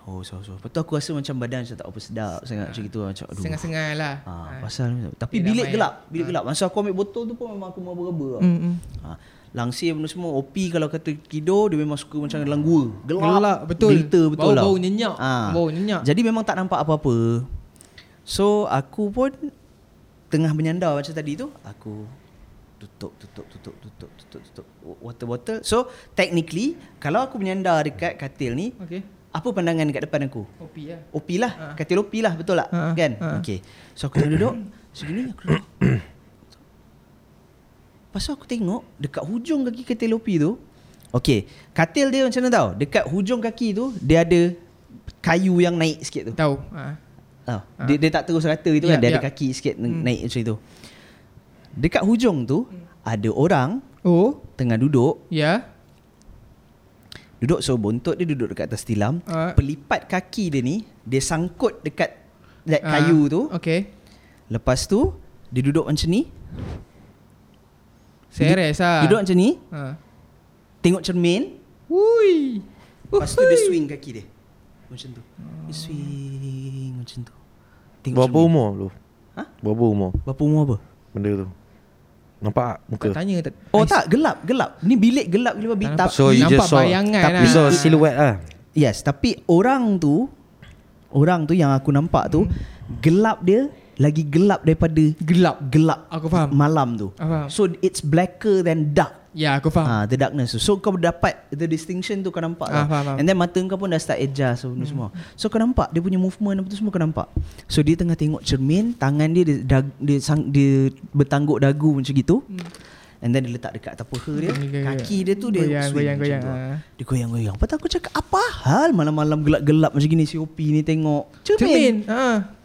Haus haus haus. Lepas tu aku rasa macam badan Macam tak apa sedap sangat Macam gitu. Macam aduh. Sengal-sengal lah. Ha. Pasal Tapi Dia bilik ramai. gelap Bilik gelap. Masa aku ambil botol tu pun Memang aku meraba-raba tau. Mm, mm. ha, Langsir benda semua. OP kalau kata tidur Dia memang suka macam dalam gua. Gelap. Gelap betul. Gelita betul Bau-bau tau. nyenyak Ah. Bau nyenyak. Jadi memang tak nampak apa-apa. So aku pun Tengah menyandar macam tadi tu Aku tutup tutup tutup tutup tutup tutup water bottle. So technically kalau aku menyandar dekat katil ni, Okay. apa pandangan dekat depan aku? Kopi lah. OP lah Ha. Katil OP lah Betul tak? Ha, Kan? ha. Okay So aku tengah duduk Segini aku duduk tu aku tengok Dekat hujung kaki katil OP tu Okay Katil dia macam mana tau Dekat hujung kaki tu Dia ada Kayu yang naik sikit tu Tahu. Ha. Tau dia, dia tak terus rata gitu Ya, kan Dia ya. ada kaki sikit Hmm. naik macam itu Dekat hujung tu Ada orang Oh. Tengah duduk Ya. Duduk so bontot dia duduk dekat atas tilam Ah. Pelipat kaki dia ni Dia sangkut dekat That Ah, kayu tu Okay. Lepas tu Dia duduk macam ni Seres lah. Duduk macam ni Ha. Tengok cermin Hui. Lepas tu dia swing kaki dia Macam tu Dia swing Macam tu Tengok Berapa cermin. umur lu? Ha? Berapa umur Berapa umur apa? benda tu? Nampak tak muka? Tak tanya tak. Oh tak gelap Gelap Ni bilik gelap gila babi Tak Tapi nampak. So you Nampak just saw bayangan tapi lah. You saw silhouette lah Yes Tapi orang tu Orang tu yang aku nampak tu Gelap dia Lagi gelap daripada Gelap. Gelap Aku faham. Malam tu Aku faham. So it's blacker than dark Ya, aku faham. Ah, the darkness tu. So kau dapat the distinction tu kau nampak Ah, faham, faham. And then mata kau pun dah start adjust so, hmm. semua. So kau nampak dia punya movement apa tu semua kau nampak. So dia tengah tengok cermin, tangan dia dia, dag, dia, sang, dia bertangguk dagu macam gitu. Hmm. And then dia letak dekat atas paha dia. Kaki dia tu dia Goyang, swing goyang, goyang, tu. ah. Dia goyang-goyang. Lepas tu aku cakap apa hal malam-malam gelap-gelap macam gini si OP ni tengok cermin. Cermin. Ha.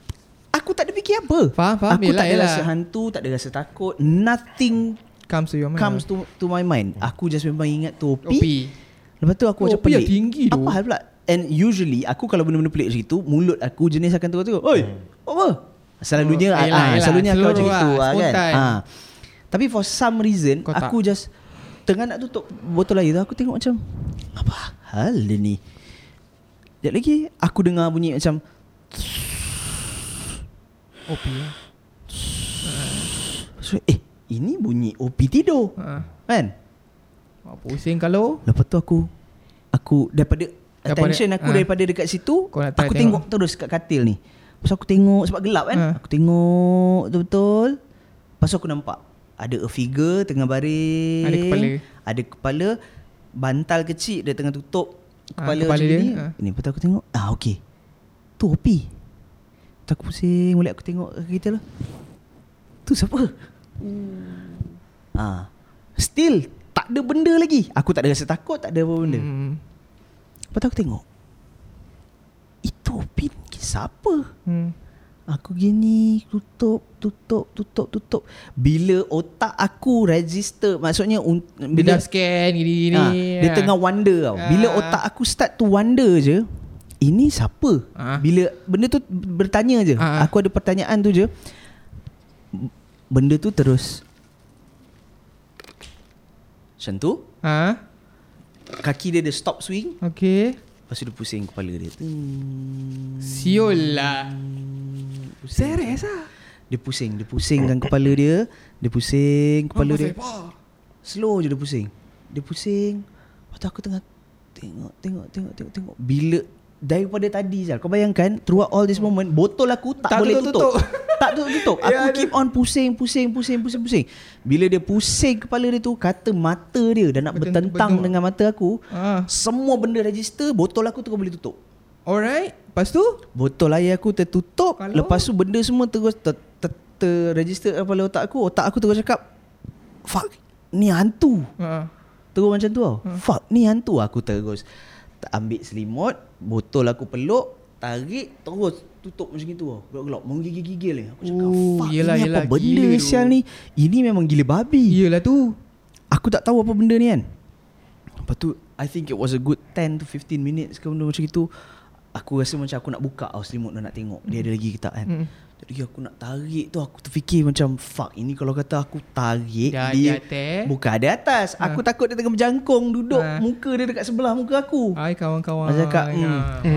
Aku tak ada fikir apa. Faham, faham. Aku Yelah, tak ada yelah. rasa hantu, tak ada rasa takut. Nothing Comes to your mind. comes to to my mind. Aku just memang ingat tu OP. OP. Lepas tu aku Oh, macam pelik. tinggi tu. Apa hal pula? And usually aku kalau benda-benda pelik macam itu, mulut aku jenis akan tengok-tengok. Oi, apa? Selalunya Oh, ah, yelah, ah, yelah. selalunya aku macam itu lah, ah, kan. Ah. Tapi for some reason Kau tak. aku just tengah nak tutup botol air tu aku tengok macam apa hal dia ni? Sekejap lagi aku dengar bunyi macam OP lah. so, eh ini bunyi OP tidur. Ha. Kan? Pusing kalau Lepas tu aku Aku daripada Daripada- Attention aku ah. daripada dekat situ Aku tengok. tengok. terus kat katil ni Lepas aku tengok Sebab gelap kan Ah. Aku tengok Betul-betul Lepas aku nampak Ada a figure Tengah baring Ada kepala. Ada kepala Bantal kecil Dia tengah tutup Kepala, kepala macam dia, ni. Ni lepas aku tengok Ah okey Tu OP tu aku pusing Balik aku tengok kita lah Tu siapa Ah, Still Tak ada benda lagi Aku tak ada rasa takut Tak ada apa benda hmm. Hmm. Lepas tu aku tengok Itu pin siapa Hmm. Aku gini Tutup Tutup Tutup Tutup Bila otak aku register Maksudnya un, Dia Bila dah scan gini-gini. ah, Dia tengah wonder tau Bila Ah. otak aku start to wonder je Ini siapa Ah. Bila Benda tu bertanya je Ah. Aku ada pertanyaan tu je Benda tu terus Macam tu Ha? Kaki dia dia stop swing Okay. Lepas tu dia pusing kepala dia Siul lah. Seres lah. Dia pusing Dia pusingkan kepala dia Dia pusing kepala Oh, dia? Slow je dia pusing Dia pusing Lepas tu aku tengah Tengok Tengok Tengok Tengok, tengok. Bila Daripada tadi Zal Kau bayangkan Throughout all this moment Botol aku tak, Tak boleh tutup-tutup. tutup, Tak tutup-tutup Aku Ya, keep on pusing Pusing Pusing Pusing Pusing Bila dia pusing kepala dia tu Kata mata dia Dah nak bertentang betul. dengan mata aku Ah. Semua benda register Botol aku terus boleh tutup Alright. Lepas tu? Botol air aku tertutup Kalau- Lepas tu benda semua terus ter, ter, terregister kepala otak aku Otak aku terus cakap Fuck Ni hantu Ha. Terus macam tu tau Fuck ni hantu Aku terus Ambil selimut Botol aku peluk Tarik Terus tutup macam itu tau Gelap-gelap Menggigil-gigil ni. Aku cakap Oh, Fuck yelah, ini yelah, apa benda gila tu." sial ni? Ini memang gila babi. Iyalah tu. Aku tak tahu apa benda ni kan. Lepas tu I think it was a good 10 to 15 minutes ke benda macam itu Aku rasa macam aku nak buka tau selimut nak tengok. Dia ada lagi ke tak kan. Hmm. Jadi aku nak tarik tu Aku terfikir macam Fuck ini kalau kata aku tarik Dah di dia atas. Bukan ada atas Aku takut dia tengah berjangkung Duduk Ha. muka dia dekat sebelah muka aku Hai kawan-kawan. Aku cakap hmm, Ya.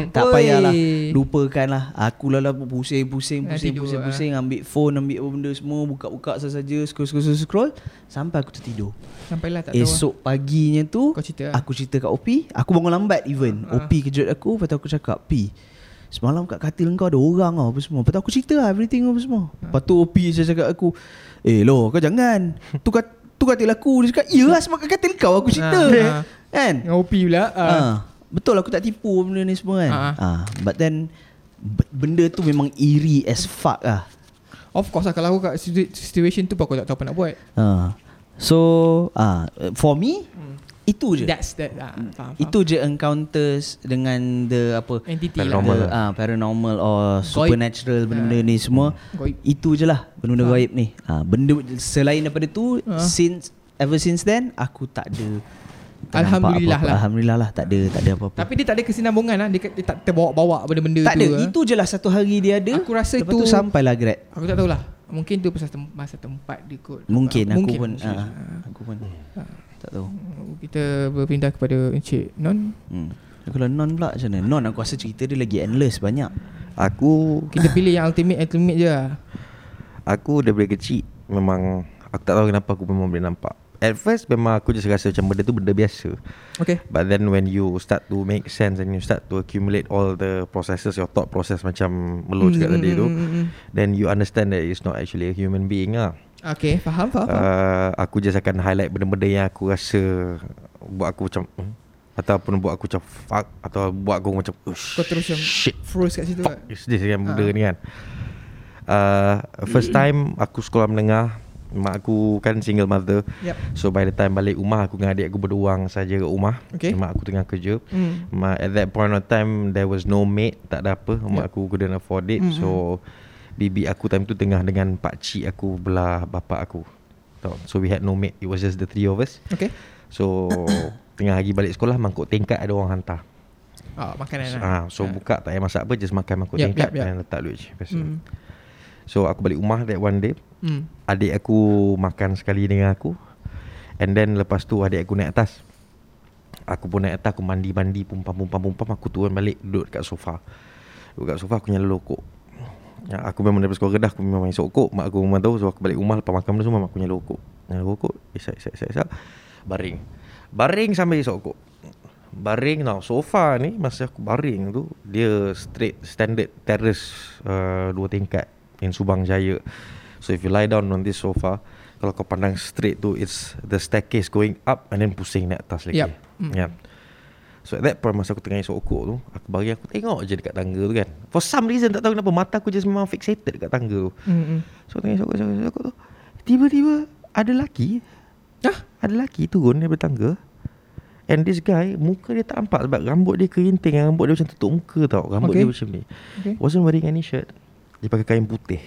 Tak Oi. payahlah Lupakanlah Aku lah lah pusing Pusing Dah pusing pusing, pusing Ambil phone Ambil apa benda semua Buka-buka saja Scroll scroll scroll scroll Sampai aku tertidur Sampailah tak tahu. lah. Esok paginya tu Kau cerita lah. Aku cerita kat OP Aku bangun lambat even Ah. OP kejut aku Lepas tu aku cakap P Semalam kat katil kau ada orang tau apa semua Lepas tu aku cerita lah everything apa semua Ah. Lepas tu OP saya cakap aku Eh lo kau jangan Tu kat Tu katil aku Dia cakap Ya lah sebab katil kau aku cerita Ah, ah. Kan Ngopi pula ah. Ah, Betul aku tak tipu benda ni semua kan Ah. ah. But then Benda tu memang eerie as fuck lah Of course lah Kalau aku kat situ- situation tu Aku tak tahu apa nak buat ah. So ah, For me Itu je That's that ah, faham, faham. Itu je encounters Dengan the Apa Entity Paranormal. the, lah ah, Paranormal Or Goib. supernatural Benda-benda ni semua Goib. Itu je lah Benda-benda Ah. gaib ni ah, Benda Selain daripada tu Ah. Since Ever since then Aku tak ada tak Alhamdulillah apa-apa. lah. Alhamdulillah lah Tak ada Tak ada apa-apa Tapi dia tak ada kesinambungan lah Dia, dia tak terbawa-bawa benda-benda Tak tu ada ah. Itu je lah satu hari dia ada Aku rasa Lepas tu- tu sampailah grad Aku tak tahulah Mungkin tu pasal tem- masa tempat dia kot Mungkin Ah, aku pun mungkin. ah, Aku pun Tak tahu. Kita berpindah kepada Encik Non. Hmm. Kalau non pula macam mana? Non aku rasa cerita dia lagi endless banyak. Aku Kita pilih yang ultimate-ultimate je lah. Aku daripada kecil Memang Aku tak tahu kenapa aku memang boleh nampak. At first memang aku just rasa macam benda tu benda biasa. Okay. But then when you start to make sense And you start to accumulate all the processes Your thought process macam Melo cakap tadi tu mm, mm. Then you understand that it's not actually a human being lah Okay faham faham, faham. uh, Aku just akan highlight benda-benda yang aku rasa Buat aku macam hmm? Ataupun buat aku macam fuck Atau buat aku macam Ush, Kau terus macam Shit Froze kat situ Fuck kan is this kan benda Ah. ni kan uh, First time aku sekolah menengah Mak aku kan single mother Yep So by the time balik rumah Aku dengan adik aku berduang saja kat rumah Okay. Mak aku tengah kerja Hmm. Ma, At that point of time There was no maid Tak ada apa Mak Yep. aku couldn't afford it Mm-mm. So Bibi aku time tu tengah dengan Pak cik aku Belah bapa aku? So we had no maid It was just the three of us. Okay. So Tengah lagi balik sekolah Mangkuk tingkat ada orang hantar. Ah, Makanan So, lah. Ah, so buka tak payah masak apa Just makan mangkuk Yup, tingkat yup, yup. Dan letak duit. Je hmm. So aku balik rumah that one day. Hmm. Adik aku makan sekali dengan aku. And then lepas tu adik aku naik atas. Aku pun naik atas Aku mandi-mandi Pumpam-pumpam-pumpam Aku turun balik Duduk kat sofa. Duduk kat sofa Aku nyala rokok ya, Aku memang daripada sekolah kedah Aku memang isap rokok Mak aku memang tahu So aku balik rumah Lepas makan benda semua Mak aku nyala rokok. Nyala rokok Isap, isap, isap, isap Baring. Baring sambil isap Baring tau Sofa ni Masa aku baring tu Dia straight Standard terrace uh, Dua tingkat In Subang Jaya. So if you lie down on this sofa Kalau kau pandang straight tu It's the staircase going up And then pusing naik atas lagi. Yup. Mm. yeah. So at that point Masa aku tengah isap rokok tu Aku bagi aku tengok je dekat tangga tu kan For some reason tak tahu kenapa Mata aku just memang fixated dekat tangga tu Hmm. hmm. So tengah isap rokok tu Tiba-tiba Ada lelaki Ah? Ada lelaki turun daripada tangga And this guy Muka dia tak nampak Sebab rambut dia kerinting Rambut dia macam tutup muka tau Rambut Okay. dia macam ni Okay Wasn't wearing any shirt Dia pakai kain putih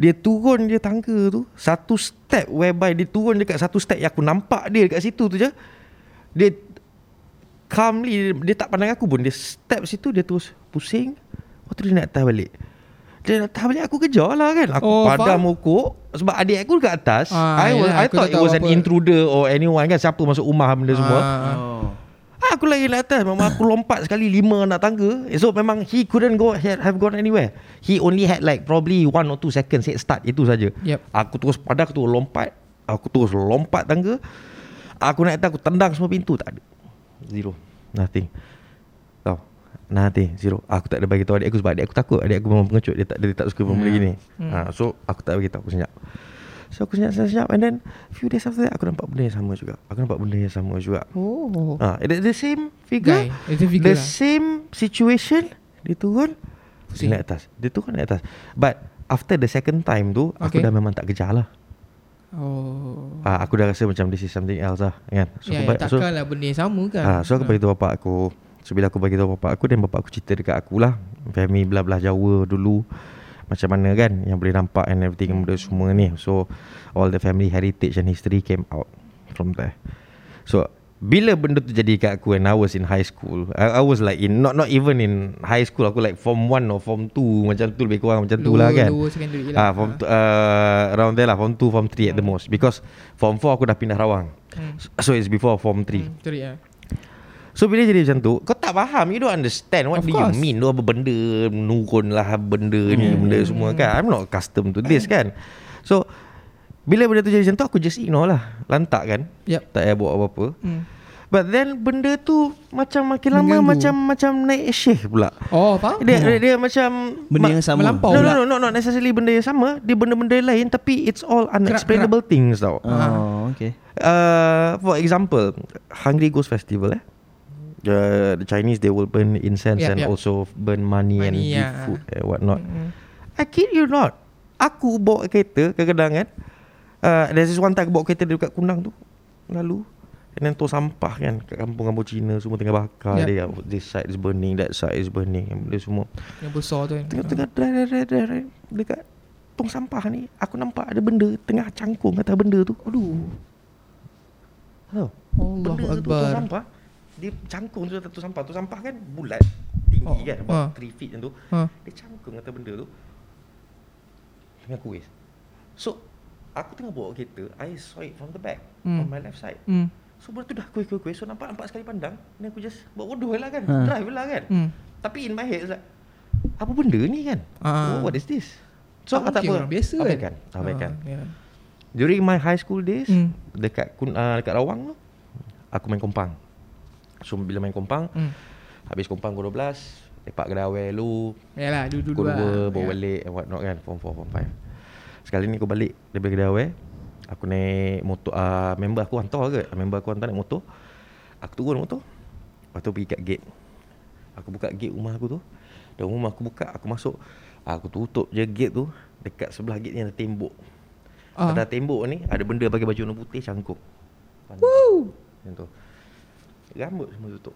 Dia turun dia tangga tu Satu step whereby Dia turun dekat satu step Yang aku nampak dia dekat situ tu je Dia Calmly Dia tak pandang aku pun. Dia step situ Dia terus pusing. Lepas tu dia nak atas balik. Dia nak atas balik Aku kejar lah kan. Aku Oh, oh, padam faham. rokok Sebab adik aku dekat atas. Ah, I, was, yelah, I thought it was an intruder Or anyone kan. Siapa masuk rumah benda semua. Ah. Oh Ah, Aku lagi naik atas. Memang aku lompat sekali Lima nak tangga. So memang he couldn't go Have gone anywhere. He only had like Probably one or two seconds Head start. Itu saja. Yep. Aku terus pada Aku terus lompat. Aku terus lompat tangga. Aku naik atas Aku tendang semua pintu. Tak ada Zero. Nothing. Tahu? Nothing. Zero. Aku tak ada bagi tahu adik aku Sebab adik aku takut. Adik aku memang pengecut. Dia tak, dia tak suka benda Hmm. gini. Hmm. ha, So aku tak bagi tahu. Aku senyap. So aku senyap-senyap And then Few days after that Aku nampak benda yang sama juga. Aku nampak benda yang sama juga. Oh. Ah, the, the same figure, Guy figure the lah. same situation, dia turun, Pusing. naik atas. Dia turun naik atas. But after the second time tu, aku Okay. dah memang tak kejar lah. Oh Ah, aku dah rasa macam this is something else lah, kan? So, Ya, aku, ya ba- so, benda yang sama kan ah, so aku bagi tahu bapak aku. So bila aku bagi tahu bapak aku dan bapak aku cerita dekat aku lah, family belah-belah Jawa dulu macam mana kan yang boleh nampak and everything benda semua ni. So all the family heritage and history came out from there. So bila benda tu jadi kat aku when I was in high school I, I was like in Not not even in high school Aku like form 1 or form 2 Macam tu lebih kurang macam tu lah kan. Lower secondary Ah, lah form tu, uh, around there lah Form 2, form 3 at the most. Because form 4 aku dah pindah Rawang. Hmm. So it's before form 3 Hmm, Sorry ya So bila jadi macam tu Kau tak faham You don't understand What Of do course. you mean Tu apa benda Menurun lah Benda ni Benda semua kan. I'm not accustomed to this kan. So Bila benda tu jadi macam tu Aku just ignore lah Lantak kan Yep Tak payah buat apa-apa hmm. But then benda tu macam makin lama Mengganggu. macam macam naik share pula. Oh faham Dia, dia, dia macam Benda yang sama melampau. no, pula. no, no, no, not necessarily benda yang sama. Dia benda-benda lain tapi it's all unexplainable things tau. Oh okay Uh, for example, Hungry Ghost Festival eh. The, the Chinese they will burn incense Yeah, and yeah. also burn money, and Money, give yeah. food and whatnot. Mm. I kid you not. Aku bawa kereta kadang-kadang kan. Uh, there's this one time aku bawa kereta dekat Kunang tu. Lalu. And then tu sampah kan kat kampung-kampung Cina semua tengah bakar Yeah. dia. This side is burning, that side is burning. Benda semua. Yang besar tu kan Tengah-tengah drive, drive, drive, drive, dekat tong sampah ni aku nampak ada benda tengah cangkung atas benda tu. Aduh. Tahu? Allahu Benda tu tong Akbar sampah dia cangkung tu atas tong sampah. Tong sampah kan bulat tinggi Oh, kan about 3 feet macam tu. ha. Dia cangkung atas benda tu. Tengah kuis. So aku tengah bawa kereta, I saw it from the back Hmm. on my left side. Hmm. So benda tu dah kuis kuis kuis. So nampak nampak sekali pandang. Ni aku just buat bodoh lah kan. Ha. Drive lah kan. Hmm. Tapi in my head like apa benda ni kan? Ah. Oh, what is this? So Tak tak apa. biasa kan? abaikan. Abaikan. Ah, ya. During my high school days Hmm. dekat uh, dekat Rawang tu aku main kompang. So bila main kompang Hmm. habis kompang pukul 12 lepak kedai lu Yalah pukul 2 lah. bawa Ya. balik and what not kan form 4 form 5. Sekali ni aku balik daripada kedai aku naik motor uh, member aku hantar ke member aku hantar naik motor aku turun motor lepas tu pergi kat gate aku buka gate rumah aku tu dan rumah aku buka aku masuk aku tutup je gate tu dekat sebelah gate ni ada tembok Ah. Pada tembok ni ada benda pakai baju warna putih cangkuk. Woo! Macam tu. Rambut semua tutup.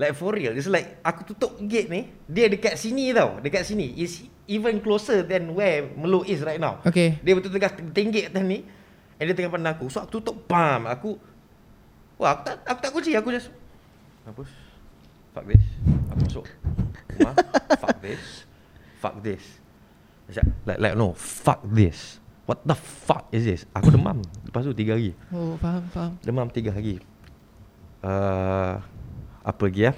Like for real, it's like aku tutup gate ni, dia dekat sini tau, dekat sini. Is even closer than where Melo is right now. Okay. Dia betul tengah tenggek atas ni And dia tengah pandang aku. So aku tutup Pam Aku Wah aku tak, aku tak kunci. Aku just Hapus Fuck this. Aku masuk Rumah. Fuck this. Fuck this. Like, like no. Fuck this. What the fuck is this? Aku demam. Lepas tu tiga hari. Oh faham faham. Demam tiga hari. Uh, Apa lagi ya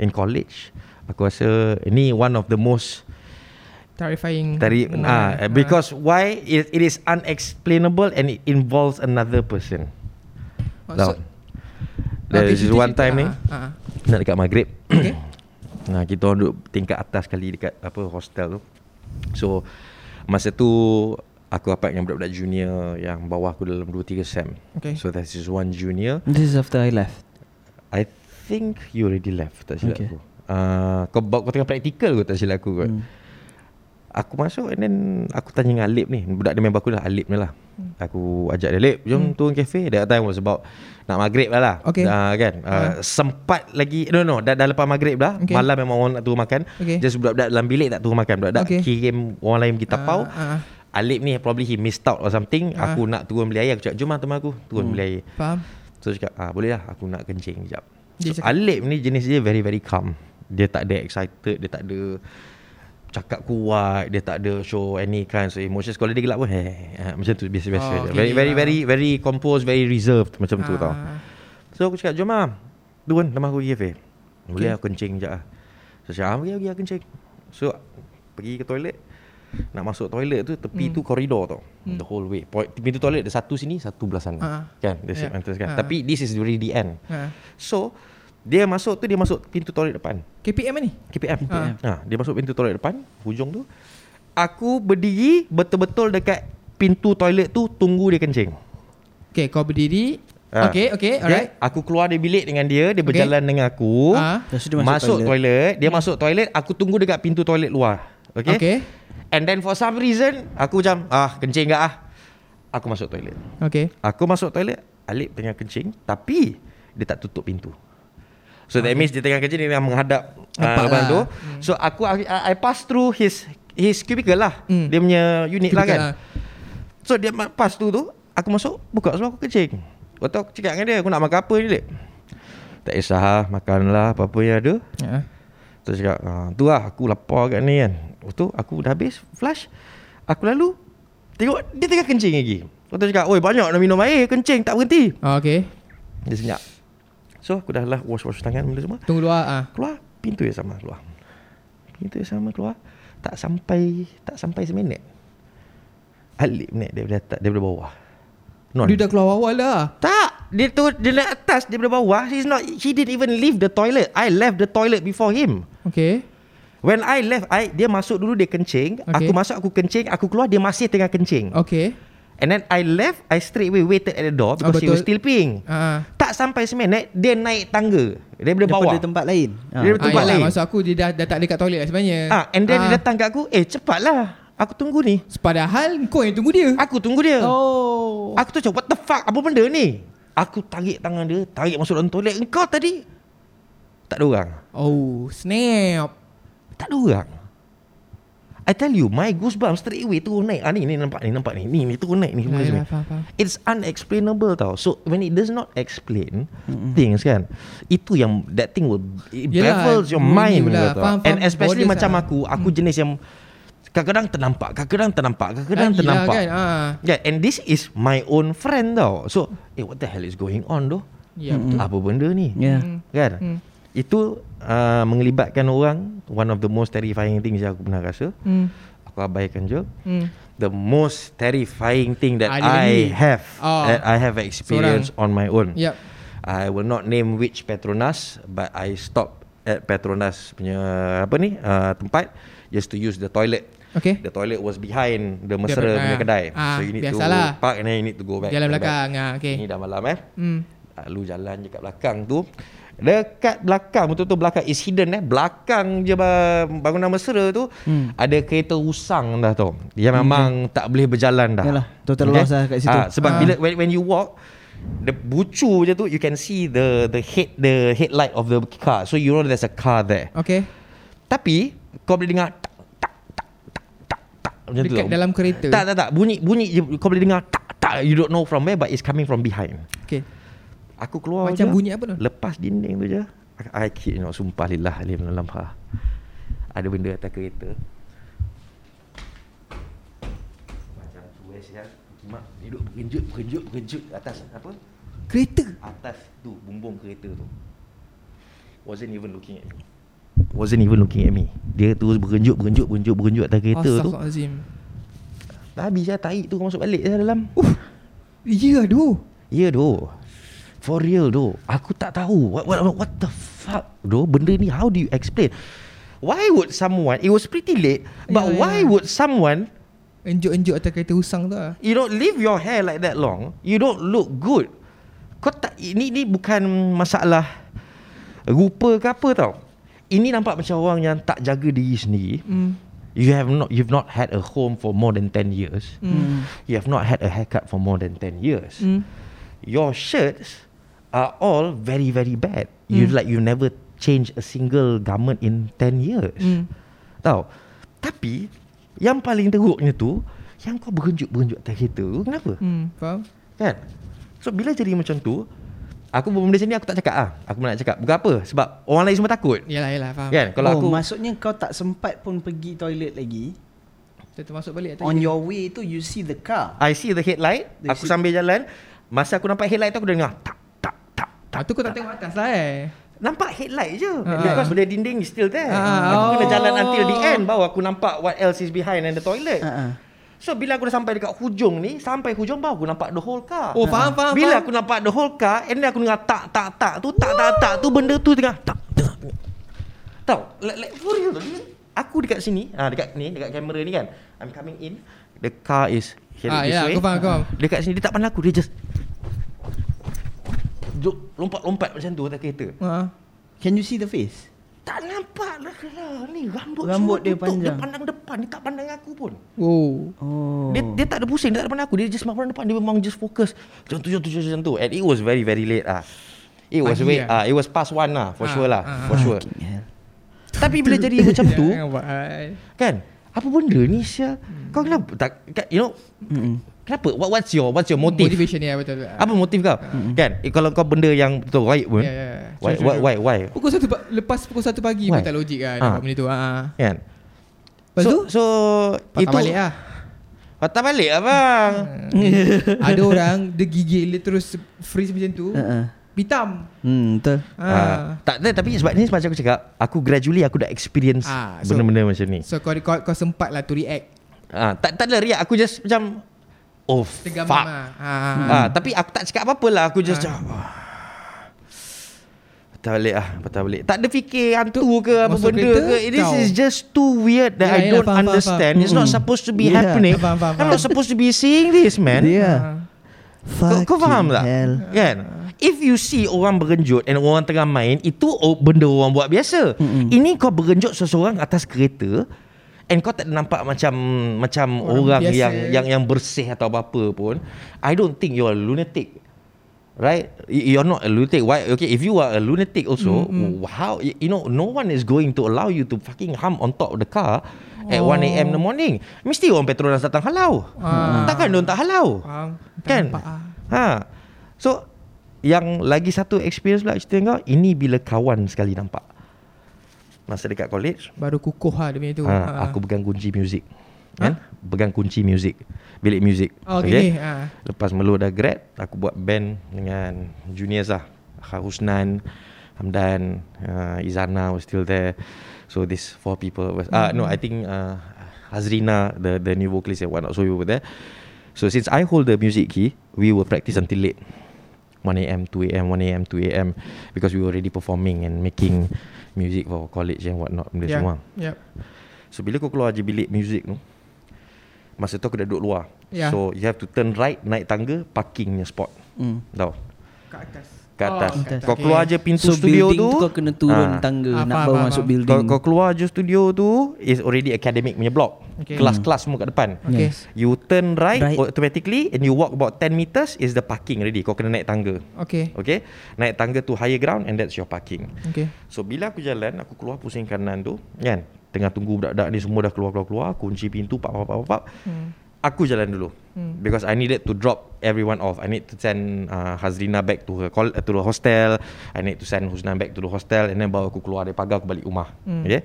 In college Aku rasa Ini one of the most Terrifying ah uh, because why it, it is unexplainable and it involves another person. Tahu? There is one time ni Ah, ah. nak dekat maghrib. Okay Nah, kita orang duduk tingkat atas kali dekat apa hostel tu. So masa tu aku rapat dengan budak-budak junior yang bawah aku dalam 2 3 sem. Okay. So that is one junior. This is after I left I think you already left tak silap Okay. aku. Uh, kau bawa- kau tengah practical kot tak silap aku kot. Hmm. Aku masuk and then aku tanya dengan Alip ni. Budak dia member aku lah, Alip ni lah. Aku ajak dia, Alip, jom hmm. turun kafe. That time was about nak maghrib lah lah. Okay. Uh, kan? Uh, Ah. Sempat lagi, no no, dah, dah lepas maghrib dah. Okay. Malam memang orang nak turun makan. Okay. Just budak-budak dalam bilik tak turun makan. Budak-budak Okay. kirim orang lain pergi tapau. Ah, ah. Alip ni probably he missed out or something. Ah. Aku nak turun beli air. Aku cakap, jom lah teman aku. Turun Hmm. beli air. Faham So cakap ah, Boleh lah aku nak kencing sekejap so, Alip ni jenis dia very very calm Dia tak ada excited Dia tak ada Cakap kuat Dia tak ada show any kinds of emotions Kalau dia gelap pun hey, ha, Macam tu biasa-biasa Oh, je. okay, Very very ah. very very composed Very reserved Macam tu tau Ah. So aku cakap jom lah Turun nama aku pergi cafe Boleh Okay. lah kencing sekejap lah So cakap ah, pergi pergi lah kencing So pergi ke toilet Nak masuk toilet tu Tepi Hmm. tu koridor tau Hmm. The whole way Point- Pintu toilet ada satu sini Satu belah sana Ah. Kan That's Yeah. entrance kan Ah. Tapi this is already the end Ah. So dia masuk tu dia masuk pintu toilet depan. KPM ni KPM. KPM. Ha, dia masuk pintu toilet depan, hujung tu. Aku berdiri betul-betul dekat pintu toilet tu tunggu dia kencing. Okay kau berdiri Ah. Okay okay alright Dia, aku keluar dari bilik dengan dia, dia berjalan dengan aku. Dia masuk, masuk toilet. toilet. dia masuk toilet, aku tunggu dekat pintu toilet luar. Okay? Okay And then for some reason, aku macam, ah kencing tak ah? Aku masuk toilet. Okay Aku masuk toilet, Alip tengah kencing, tapi dia tak tutup pintu. So that means dia tengah kencing, dia tengah menghadap Nampak uh, lah. tu. Hmm. So aku I, I pass through his his cubicle lah. Hmm. Dia punya unit lah Cubicle kan. lah. So dia pass tu tu, aku masuk, buka sebab aku kencing. Lepas tu aku cakap dengan dia, aku nak makan apa ni, Lip? Tak kisah lah, makan lah apa-apa yang ada. Ya. Terus cakap ah, Tu lah aku lapar kat ni kan Lepas tu aku dah habis Flush Aku lalu Tengok dia tengah kencing lagi. Lepas tu cakap Oi banyak nak minum air Kencing tak berhenti. Ah, Okay Dia senyap. So aku dah lah Wash-wash tangan benda semua. Tunggu luar ah. Keluar Pintu yang sama keluar. Pintu yang sama keluar Tak sampai Tak sampai seminit. Alip naik daripada atas Daripada bawah. Non Dia dah keluar awal dah. Tak! Dia tu dia naik atas dia bawah. He's not he didn't even leave the toilet. I left the toilet before him. Okay When I left, I dia masuk dulu dia kencing. Okay. Aku masuk aku kencing. Aku keluar dia masih tengah kencing. Okay And then I left, I straight away waited at the door because Ah, he was still peeing. Ah. Tak sampai seminit dia naik tangga daripada bawah. Daripada tempat lain. Ha. Dia- Tempat ah, lain. Maksud aku dia dah, dah tak dekat toilet lah sebenarnya Ah, and then dia datang kat aku, "Eh, cepatlah. Aku tunggu ni." Padahal kau yang tunggu dia Aku tunggu dia. Oh. Aku tu cakap, "What the fuck? Apa benda ni?" Aku tarik tangan dia, tarik masuk dalam toilet. Engkau tadi tak ada orang. Oh Snap Tak ada orang. I tell you, my goosebumps straight away turun naik. Ah ni ni nampak ni nampak ni. Ni ni turun naik ni semua semua. yalah, faham, faham. It's unexplainable tau. So when it does not explain mm-hmm. things kan, itu yang that thing will it Yelah, baffles your mind pula. tau. Faham, And faham. especially macam lah. aku, aku jenis yang kadang-kadang ternampak, kadang-kadang ternampak, kadang-kadang Lagilah ternampak. kan, ah. Yeah, and this is my own friend tau. So, eh what the hell is going on though? Ya betul Apa benda ni? Ya. Hmm. Kan? Hmm. Itu uh, mengelibatkan orang one of the most terrifying things yang aku pernah rasa. Hmm. Aku abaikan je. Hmm. The most terrifying thing that Ada I lagi? have Oh. that I have experienced on my own. Yep I will not name which Petronas but I stop at Petronas punya apa ni uh, tempat just to use the toilet. Okay The toilet was behind the Mesra ber- punya ah. kedai. Ah, so you need biasalah. to park and then you need to go back. Jalan Go back. belakang ah, Okay Ini dah malam eh. Hmm. Lalu jalan je kat belakang tu Dekat belakang Betul-betul belakang Is hidden eh. Belakang je ba- bangunan mesra tu Hmm. Ada kereta usang dah tu Yang memang tak boleh berjalan dah. Yalah, total loss lah kat situ. Ah, Sebab Ah. bila when, when you walk The bucu je tu You can see the the head the headlight of the car. So you know there's a car there. Okay. Tapi Kau boleh dengar tak tak tak tak tak tak Macam tu Dekat tau. dalam kereta. Tak tak tak. Bunyi bunyi je Kau boleh dengar tak tak. You don't know from where But it's coming from behind. Okay Aku keluar Macam je, bunyi apa tu? Lepas dinding tu je. I, kid know Sumpah lillah alim dalam ha. Ada benda atas kereta. Macam tu eh sial Mak duduk bergenjut Bergenjut bergenjut Atas apa? Kereta? Atas tu Bumbung kereta tu. Wasn't even looking at me. Wasn't even looking at me. Dia terus bergenjut Bergenjut Bergenjut Bergenjut atas kereta tu. Astaghfirullahalazim Dah habis lah tahi tu masuk balik lah dalam. Uh Ya doh Ya doh For real doh Aku tak tahu. What what what the fuck doh Benda ni how do you explain? Why would someone It was pretty late But Ya, why ya. would someone Enjuk-enjuk atas kereta usang tu lah. You don't leave your hair like that long. You don't look good. Kau tak Ini ni bukan masalah Rupa ke apa tau. Ini nampak macam orang yang tak jaga diri sendiri. Hmm. You have not You've not had a home for more than 10 years. Hmm. You have not had a haircut for more than 10 years. Hmm. Your shirts are all very very bad. You Hmm. like you never change a single garment in 10 years. Hmm Tahu? Tapi yang paling teruknya tu yang kau bergenjuk-bergenjuk atas kereta tu kenapa? Hmm Faham Kan? So bila jadi macam tu Aku benda sini aku tak cakap ah. Aku nak cakap Bukan apa Sebab orang lain semua takut Yalah yalah faham Kan? Kalau oh, aku maksudnya kau tak sempat pun pergi toilet lagi. Kita termasuk balik On your way tu you see the car. I see the headlight You Aku see- sambil jalan Masa aku nampak headlight tu Aku dah dengar Tak tak tak tak tu kau tak tengok atas lah eh. Nampak headlight je. Ah. Because the dinding is still there. Ah, Aku kena oh. jalan until the end Baru aku nampak What else is behind And the toilet. Ha ah. So bila aku dah sampai dekat hujung ni Sampai hujung baru aku nampak the whole car. Oh faham faham Bila faham. aku nampak the whole car And then aku dengar tak tak tak tu Tak tak tak tu benda tu tengah tak tak Tahu? Like, like for real Aku dekat sini ah Dekat ni Dekat kamera ni kan. I'm coming in. The car is here Ah, this ya, way. aku faham, aku faham. Dekat sini dia tak pandang aku Dia just Lompat-lompat macam tu atas kereta Ha. Can you see the face? Tak nampak lah lah Ni rambut, Rambut semua dia tutup. Dia panjang. pandang depan Dia tak pandang aku pun Oh Oh. Dia, dia tak ada pusing Dia tak ada pandang aku Dia just pandang depan Dia memang just fokus Macam tu, macam tu, macam tu And it was very very late ah. It was Pagi way, lah. ah, It was past one lah For Ah, sure lah ah. For sure. Tapi bila jadi macam tu. Kan Apa benda ni Syah Kau kenapa tak, kan, You know Mm-mm. Kenapa? What, What's your What's your motive? Motivation ni ya betul. Apa motif kau? Kan? Eh, Kalau kau benda yang Betul right pun Ya ya Why, True, why, true, why, why? Pukul satu pa- Lepas pukul satu pagi Why? pun tak logik kan. Nampak benda tu ha. Kan? Lepas so, tu? So Patah Itu balik lah. Patah balik abang Ada orang Dia gigil Dia terus freeze macam tu Ha ah. Hitam Hmm, betul. Ah, ha. tak tapi sebab ni macam aku cakap, aku gradually aku dah experience Ah, so- benda-benda macam ni. So kau, kau, kau sempat lah to react. Ah, tak tak ada riak, aku just macam Oh Tergamam fuck. Ha. Ah, Tapi aku tak cakap apa-apa lah Aku just Ah. cakap "Ah." Patah balik lah Patah balik Tak ada fikir hantu ke Apa masuk benda kereta, ke This kau. is just too weird That Yelah, I yelah, don't faham, faham, understand faham. It's not supposed to be Yeah. happening Faham, faham, I'm not faham. supposed to be seeing this man Yeah. Ha. Kau, kau faham tak? hell. Kan? If you see orang berenjut and orang tengah main, itu benda orang buat biasa. Mm-mm. Ini kau berenjut seseorang atas kereta and kau tak nampak macam macam Orang orang, biasa. yang yang yang bersih atau apa pun. I don't think you're a lunatic. Right? You're not a lunatic. Why? Okay, if you are a lunatic also, Mm-mm. how you know no one is going to allow you to fucking hum on top of the car at Oh. 1 a.m. in the morning. Mesti orang Petronas datang halau. Ah. Takkan dia tak halau? Faham. Kan? Ah. Ha. So yang lagi satu experience pula cerita kau ini bila kawan sekali nampak. Masa dekat college, Baru kukuh lah dia punya tu. ha, aku pegang kunci muzik. Kan? Pegang kunci muzik. Bilik muzik. Oh, okay. okay. Ha. Lepas melu dah grad, aku buat band dengan juniors lah. Harusnan, Hamdan, uh, Izana was still there. So this four people was ah no, I think uh, Hazrina, the the new vocalist and whatnot, so we were there. So since I hold the music key, we will practice until late. 1 a.m., 2 a.m., 1 a.m., 2 a.m. because we were already performing and making music for college and whatnot benda Yeah. semua. Yep. So bila kau keluar je bilik music tu Masa tu aku dah duduk luar Yeah. So you have to turn right Naik tangga Parking punya spot Mm. Tahu Kat atas. Oh, atas atas. Kau keluar je pintu So studio tu tu kau kena turun Ah. tangga Ah, nak faham, baru faham, masuk faham. building. kau, kau keluar je studio tu Is already academic punya block Okay. Kelas-kelas semua kat depan Okay. Yes. You turn right, Right. automatically And you walk about 10 meters Is the parking already Kau kena naik tangga Okay. Okay Naik tangga to higher ground And that's your parking Okay. So bila aku jalan Aku keluar pusing kanan tu Kan Tengah tunggu budak-budak ni Semua dah keluar-keluar Kunci pintu Pap pap pap pap Hmm. Aku jalan dulu Hmm. Because I needed to drop everyone off. I need to send uh, Hazrina back to her call, uh, to the hostel. I need to send Husna back to the hostel And then baru aku keluar dari pagar Aku balik rumah. Hmm. Okay?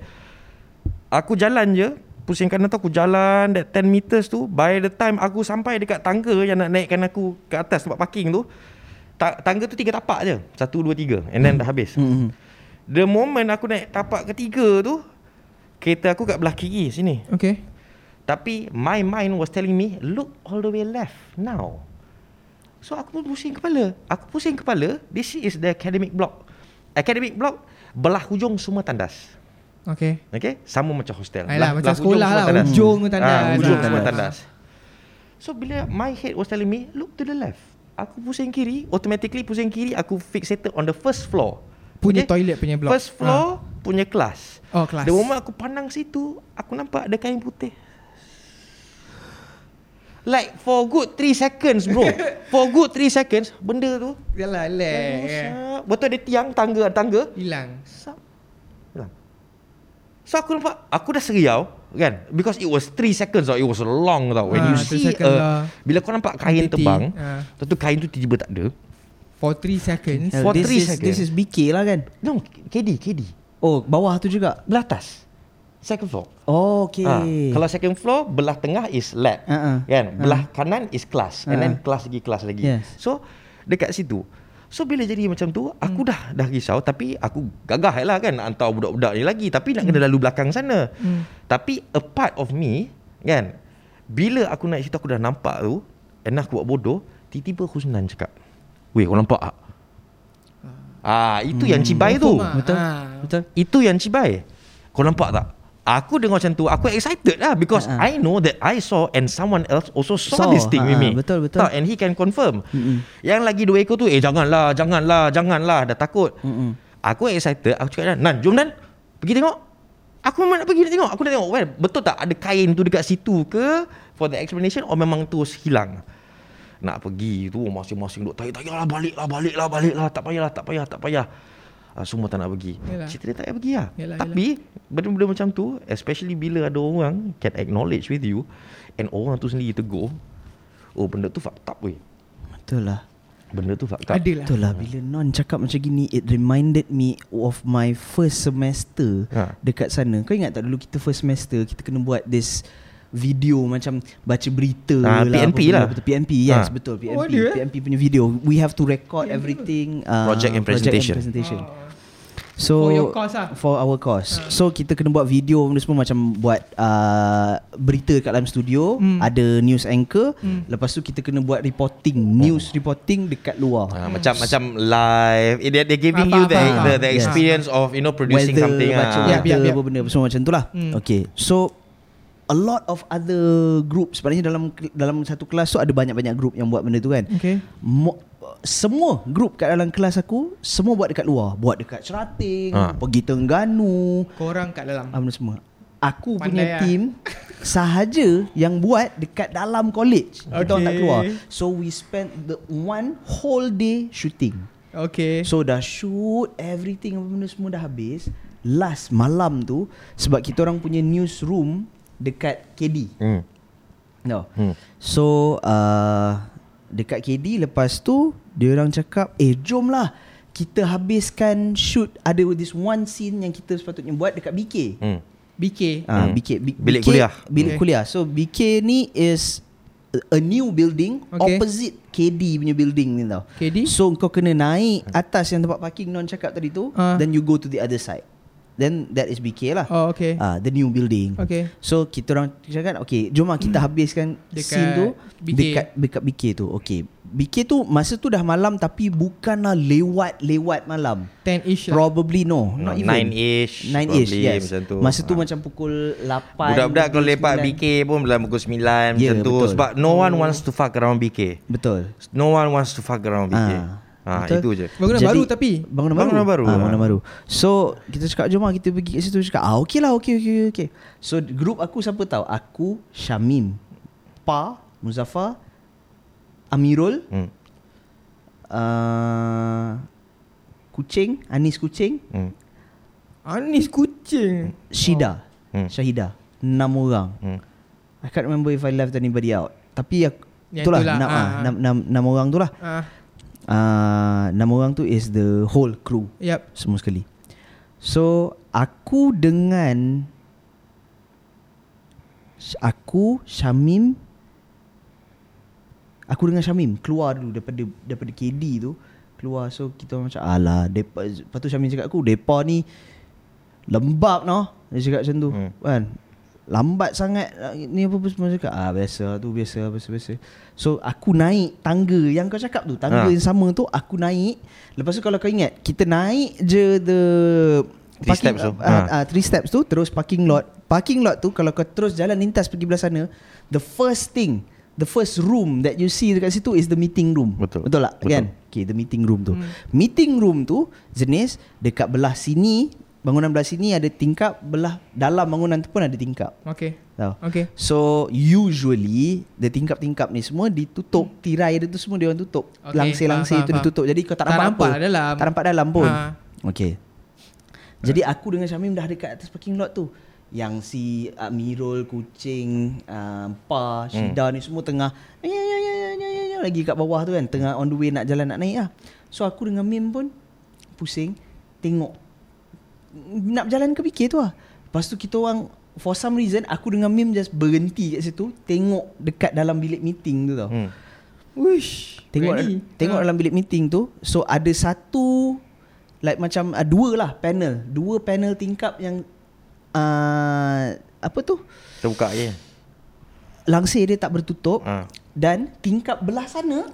Aku jalan je. Pusing kanan tu aku jalan That 10 meters tu. By the time aku sampai dekat tangga Yang nak naikkan aku Ke atas tempat parking tu ta- Tangga tu tiga tapak je. Satu, dua, tiga. And then dah habis. Mm-mm. The moment aku naik tapak ketiga tu Kereta aku kat belah kiri sini. Okay. Tapi my mind was telling me Look all the way left now. So aku pun pusing kepala. Aku pusing kepala This is the academic block. Academic block Belah hujung semua tandas. Okay. Okay? Sama macam hostel. Ayolah, macam hujung sekolah semua lah, tandas. hujung tu tandas. Ah, Hujung Ah. semua tandas. So bila my head was telling me Look to the left. Aku pusing kiri Automatically pusing kiri Aku fixated on the first floor. Punya toilet punya block. First floor punya kelas. Oh, kelas. The moment aku pandang situ Aku nampak ada kain putih Like for good 3 seconds bro For good 3 seconds Benda tu Yalah, leh. Betul ada tiang tangga tangga Hilang. Sap. Hilang. So aku nampak Aku dah seriau Kan Because it was 3 seconds tau It was long tau When Ah, you 3 see a, lah. Bila kau nampak kain Quantity. terbang Ah. Tentu kain tu tiba-tiba tak ada For 3 seconds. For this three is seconds. this is BK lah kan? No KD KD Oh, bawah tu juga. Belah atas Second floor Oh, okay. Ha, kalau second floor belah tengah is lab. Uh-uh. Kan? Belah kanan is kelas and then kelas lagi kelas lagi. Yes. So dekat situ. So bila jadi macam tu aku Hmm. dah dah risau tapi aku gagah lah kan nak hantar budak-budak ni lagi tapi nak kena lalu belakang sana. Hmm. Tapi a part of me kan bila aku naik situ aku dah nampak tu and aku buat bodoh tiba-tiba Husnan cakap Weh kau nampak tak? Ah, itu yang cibai tu. Betul. Betul. Itu yang cibai. Kau nampak tak? Aku dengar macam tu, aku excited lah because ha. I know that I saw and someone else also saw, Saw, this thing with ha, me. betul, betul. Tak, and he can confirm. Mm-mm. Yang lagi dua ekor tu, eh janganlah, janganlah, janganlah, dah takut. Mm-mm. Aku excited, aku cakap, Nan, jom Nan, pergi tengok. Aku memang nak pergi nak tengok. Aku nak tengok, well, betul tak ada kain tu dekat situ ke for the explanation or memang terus hilang. Nak pergi tu masing-masing duk tak payahlah baliklah baliklah baliklah tak payahlah tak payah tak payah. Uh, semua tak nak pergi. Yalah. Cerita dia tak payah pergi lah. Yalah, Tapi benda-benda macam tu especially bila ada orang can acknowledge with you and orang tu sendiri tegur. Oh benda tu fucked up weh. Betul lah. Benda tu fucked up. Ada lah. Betul lah bila Non cakap macam gini It reminded me of my first semester Ha. Dekat sana Kau ingat tak dulu kita first semester Kita kena buat this video macam baca berita Ah, lah PNP lah. betul PNP yes Ah. betul PNP Oh, ada, eh? PNP punya video we have to record everything uh, Project and presentation. presentation. Oh. So For your course lah. For our course. So kita kena buat video benda semua Macam buat uh, Berita kat dalam studio. Hmm. Ada news anchor. Hmm. Lepas tu kita kena buat reporting. News reporting dekat luar. Ah, macam macam live. Eh, they, they're giving you Faham, the, faham, the, the Yes. experience of you know producing Weather, something baca ah. Ya, weather, ya, ya. apa benda Semua macam tu lah. Hmm. Okay. So A lot of other group Sebenarnya dalam dalam satu kelas tu Ada banyak-banyak group yang buat benda tu kan. Okay. Mo, semua grup kat dalam kelas aku Semua buat dekat luar Buat dekat Cerating Ha. Pergi Terengganu Korang kat dalam Apa semua Aku Pandai punya lah. team Sahaja yang buat Dekat dalam college Kita orang tak Okay. keluar So we spent the one whole day shooting Okay So dah shoot Everything apa benda semua dah habis Last malam tu Sebab kita orang punya newsroom Dekat KD Hmm. No. Hmm. So uh, dekat KD lepas tu dia orang cakap, "Eh, jomlah kita habiskan shoot ada this one scene yang kita sepatutnya buat dekat BK." Hmm. BK Ah, Hmm. BK, B- Bilik BK kuliah. Bilik Okay. kuliah. So BK ni is a- new building Okay. opposite KD punya building ni tau. KD So kau kena naik atas yang tempat parking non cakap tadi tu, Ah. then you go to the other side. Then that is BK lah. Oh okay Ah, the new building. Okay So kita orang cakap okay jom lah kita habiskan Dekat scene tu BK. dekat dekat BK tu. Okay. BK tu masa tu dah malam tapi bukanlah lewat-lewat malam. 10-ish lah Probably no, No, not even. 9-ish 9-ish probably, yes. macam tu. Masa tu Ah. macam pukul 8. Budak-budak kalau lepak 9. BK pun dalam pukul 9 Ya, macam tu betul. sebab no one wants to fuck around BK. Betul. No one wants to fuck around BK. Ah, Ah, betul. itu je. Bangunan Jadi- baru tapi Bangunan baru. Bangunan baru, Ah, ah. bangunan baru. So kita cakap jom lah kita pergi kat situ cakap ah okey lah okey okey okey. So group aku siapa tahu? Aku Syamim, Pa, Muzaffar, Amirul, Hmm. uh, Kucing, Anis Kucing, Hmm. Anis kucing Syida, Hmm. Syahida. Enam orang. Hmm. I can't remember if I left anybody out. Tapi aku, Yang itulah itulah, enam, ah, ah, ah. enam, enam, enam orang tu lah. Ah, Uh, enam orang tu is the whole crew. Yep semua sekali. So aku dengan aku Syamim aku dengan Syamim keluar dulu daripada daripada KD tu. Keluar so kita macam alah depa lepas tu Syamim cakap aku depa ni lembab noh. Dia cakap macam tu hmm. kan lambat sangat ni apa apa semua cakap ah biasa tu biasa biasa biasa so aku naik tangga yang kau cakap tu tangga Ha. yang sama tu aku naik lepas tu kalau kau ingat kita naik je the Three steps tu. uh, Ha. uh, three steps tu terus parking lot parking lot tu kalau kau terus jalan lintas pergi belah sana the first thing the first room that you see dekat situ is the meeting room Betul. betul tak Betul. kan okay the meeting room tu meeting room tu jenis dekat belah sini bangunan belah sini ada tingkap belah dalam bangunan tu pun ada tingkap. Okay tahu? Okay So usually The tingkap-tingkap ni semua ditutup Tirai dia tu semua dia orang tutup. Okay, Langsir-langsir faham, tu faham, ditutup. Jadi kau tak, Tak nampak, nampak apa? dalam. Tak nampak dalam pun. Ha. Okay Jadi aku dengan Syamim dah dekat atas parking lot tu. Yang si Amirul, Kucing, uh, Pa, Syida ni semua tengah ya, ya, ya, ya, ya, ya, ya, Lagi kat bawah tu kan. Tengah on the way nak jalan nak naik lah. So aku dengan Mim pun Pusing Tengok Nak berjalan ke fikir tu lah Lepas tu kita orang For some reason Aku dengan Mim just berhenti kat situ Tengok dekat dalam bilik meeting tu tau Hmm. Wish Tengok Ready. tengok Ah. dalam bilik meeting tu So ada satu Like macam uh, Dua lah panel Dua panel tingkap yang uh, Apa tu Terbuka je. Langsir dia tak bertutup Ha. Dan tingkap belah sana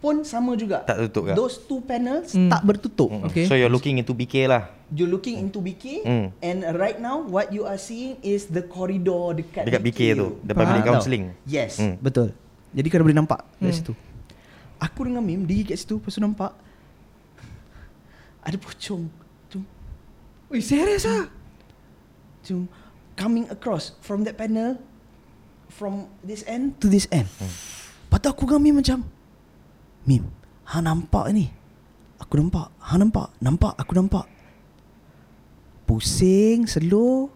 Pun sama juga Tak tutup ke? Those two panels Hmm. tak bertutup Hmm. Okay. So you're looking into BK lah. You're looking into BK Hmm. And right now What you are seeing Is the corridor Dekat, Dekat BK tu, depan bilik counselling. Yes Hmm. Betul Jadi kau boleh nampak Dari Hmm. situ Aku dengan Mim Diri kat situ Lepas tu nampak Ada pocong Cum Wih serius ah Cum Coming across From that panel From this end To this end hmm. Lepas tu aku dengan Mim macam Mim Ha nampak ni. Aku nampak. Ha nampak. Nampak aku nampak. Pusing Slow.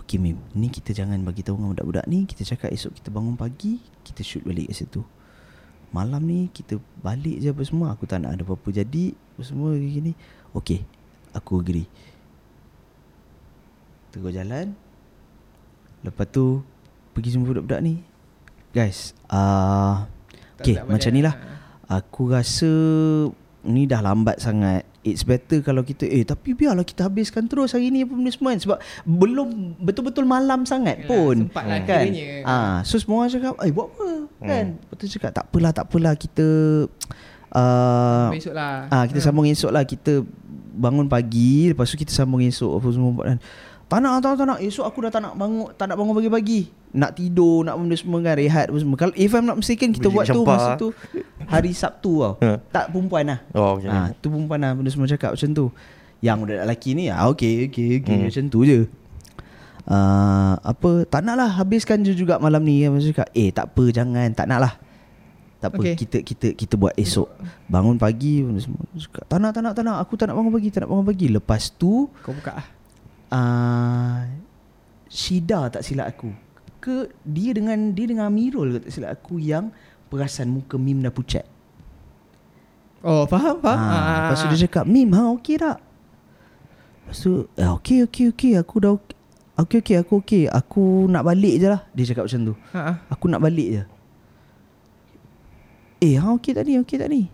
Okay Mim. Ni kita jangan bagi tahu dengan budak-budak ni. Kita cakap esok kita bangun pagi Kita shoot balik kat situ. Malam ni kita balik je apa semua. Aku tak nak ada apa-apa jadi Apa semua gini. Okay Aku agree. Tengok jalan. Lepas tu Pergi jumpa budak-budak ni. Guys uh, Tak- Okay tak macam ni lah Aku rasa Ni dah lambat sangat. It's better kalau kita Eh tapi biarlah kita habiskan terus hari ni apa benda semua Sebab belum betul-betul malam sangat Yalah, pun. sempat lah kan? ah, So semua orang cakap Eh buat apa? Kan? Betul cakap tak apalah tak apalah kita uh, Besok lah. Ah kita sambung esok lah. Kita bangun pagi lepas tu kita sambung esok apa semua buat kan. Tak nak, tak nak, tak nak. Esok aku dah tak nak bangun, tak nak bangun pagi-pagi. Nak tidur, nak benda semua kan, rehat apa semua. Kalau if I'm not mistaken kita Bilik buat tu masa tu hari Sabtu tau. Ha. tak perempuan lah. Oh, okay. Ah, tu perempuan lah benda semua cakap macam tu. Yang budak lelaki ni, ah okey, okey, okey Hmm. macam tu je. Uh, apa tak nak lah habiskan je juga malam ni kan Macam cakap Eh tak apa jangan Tak nak lah Tak apa Okay. kita kita kita buat esok Bangun pagi benda semua Cakap, Tak nak tak nak tak nak Aku tak nak bangun pagi Tak nak bangun pagi Lepas tu Kau buka lah uh, Shida tak silap aku Ke dia dengan Dia dengan Amirul ke tak silap? Aku Yang Perasan muka Mim dah pucat. Oh faham faham. Ha, Lepas tu dia cakap Mim ha okey tak? Lepas tu eh, Okey okey okey. Aku dah okey Okey okey aku okey. Aku nak balik je lah. Dia cakap macam tu. Ha, ha. Aku nak balik je. Eh ha okey tak ni Okey tak ni?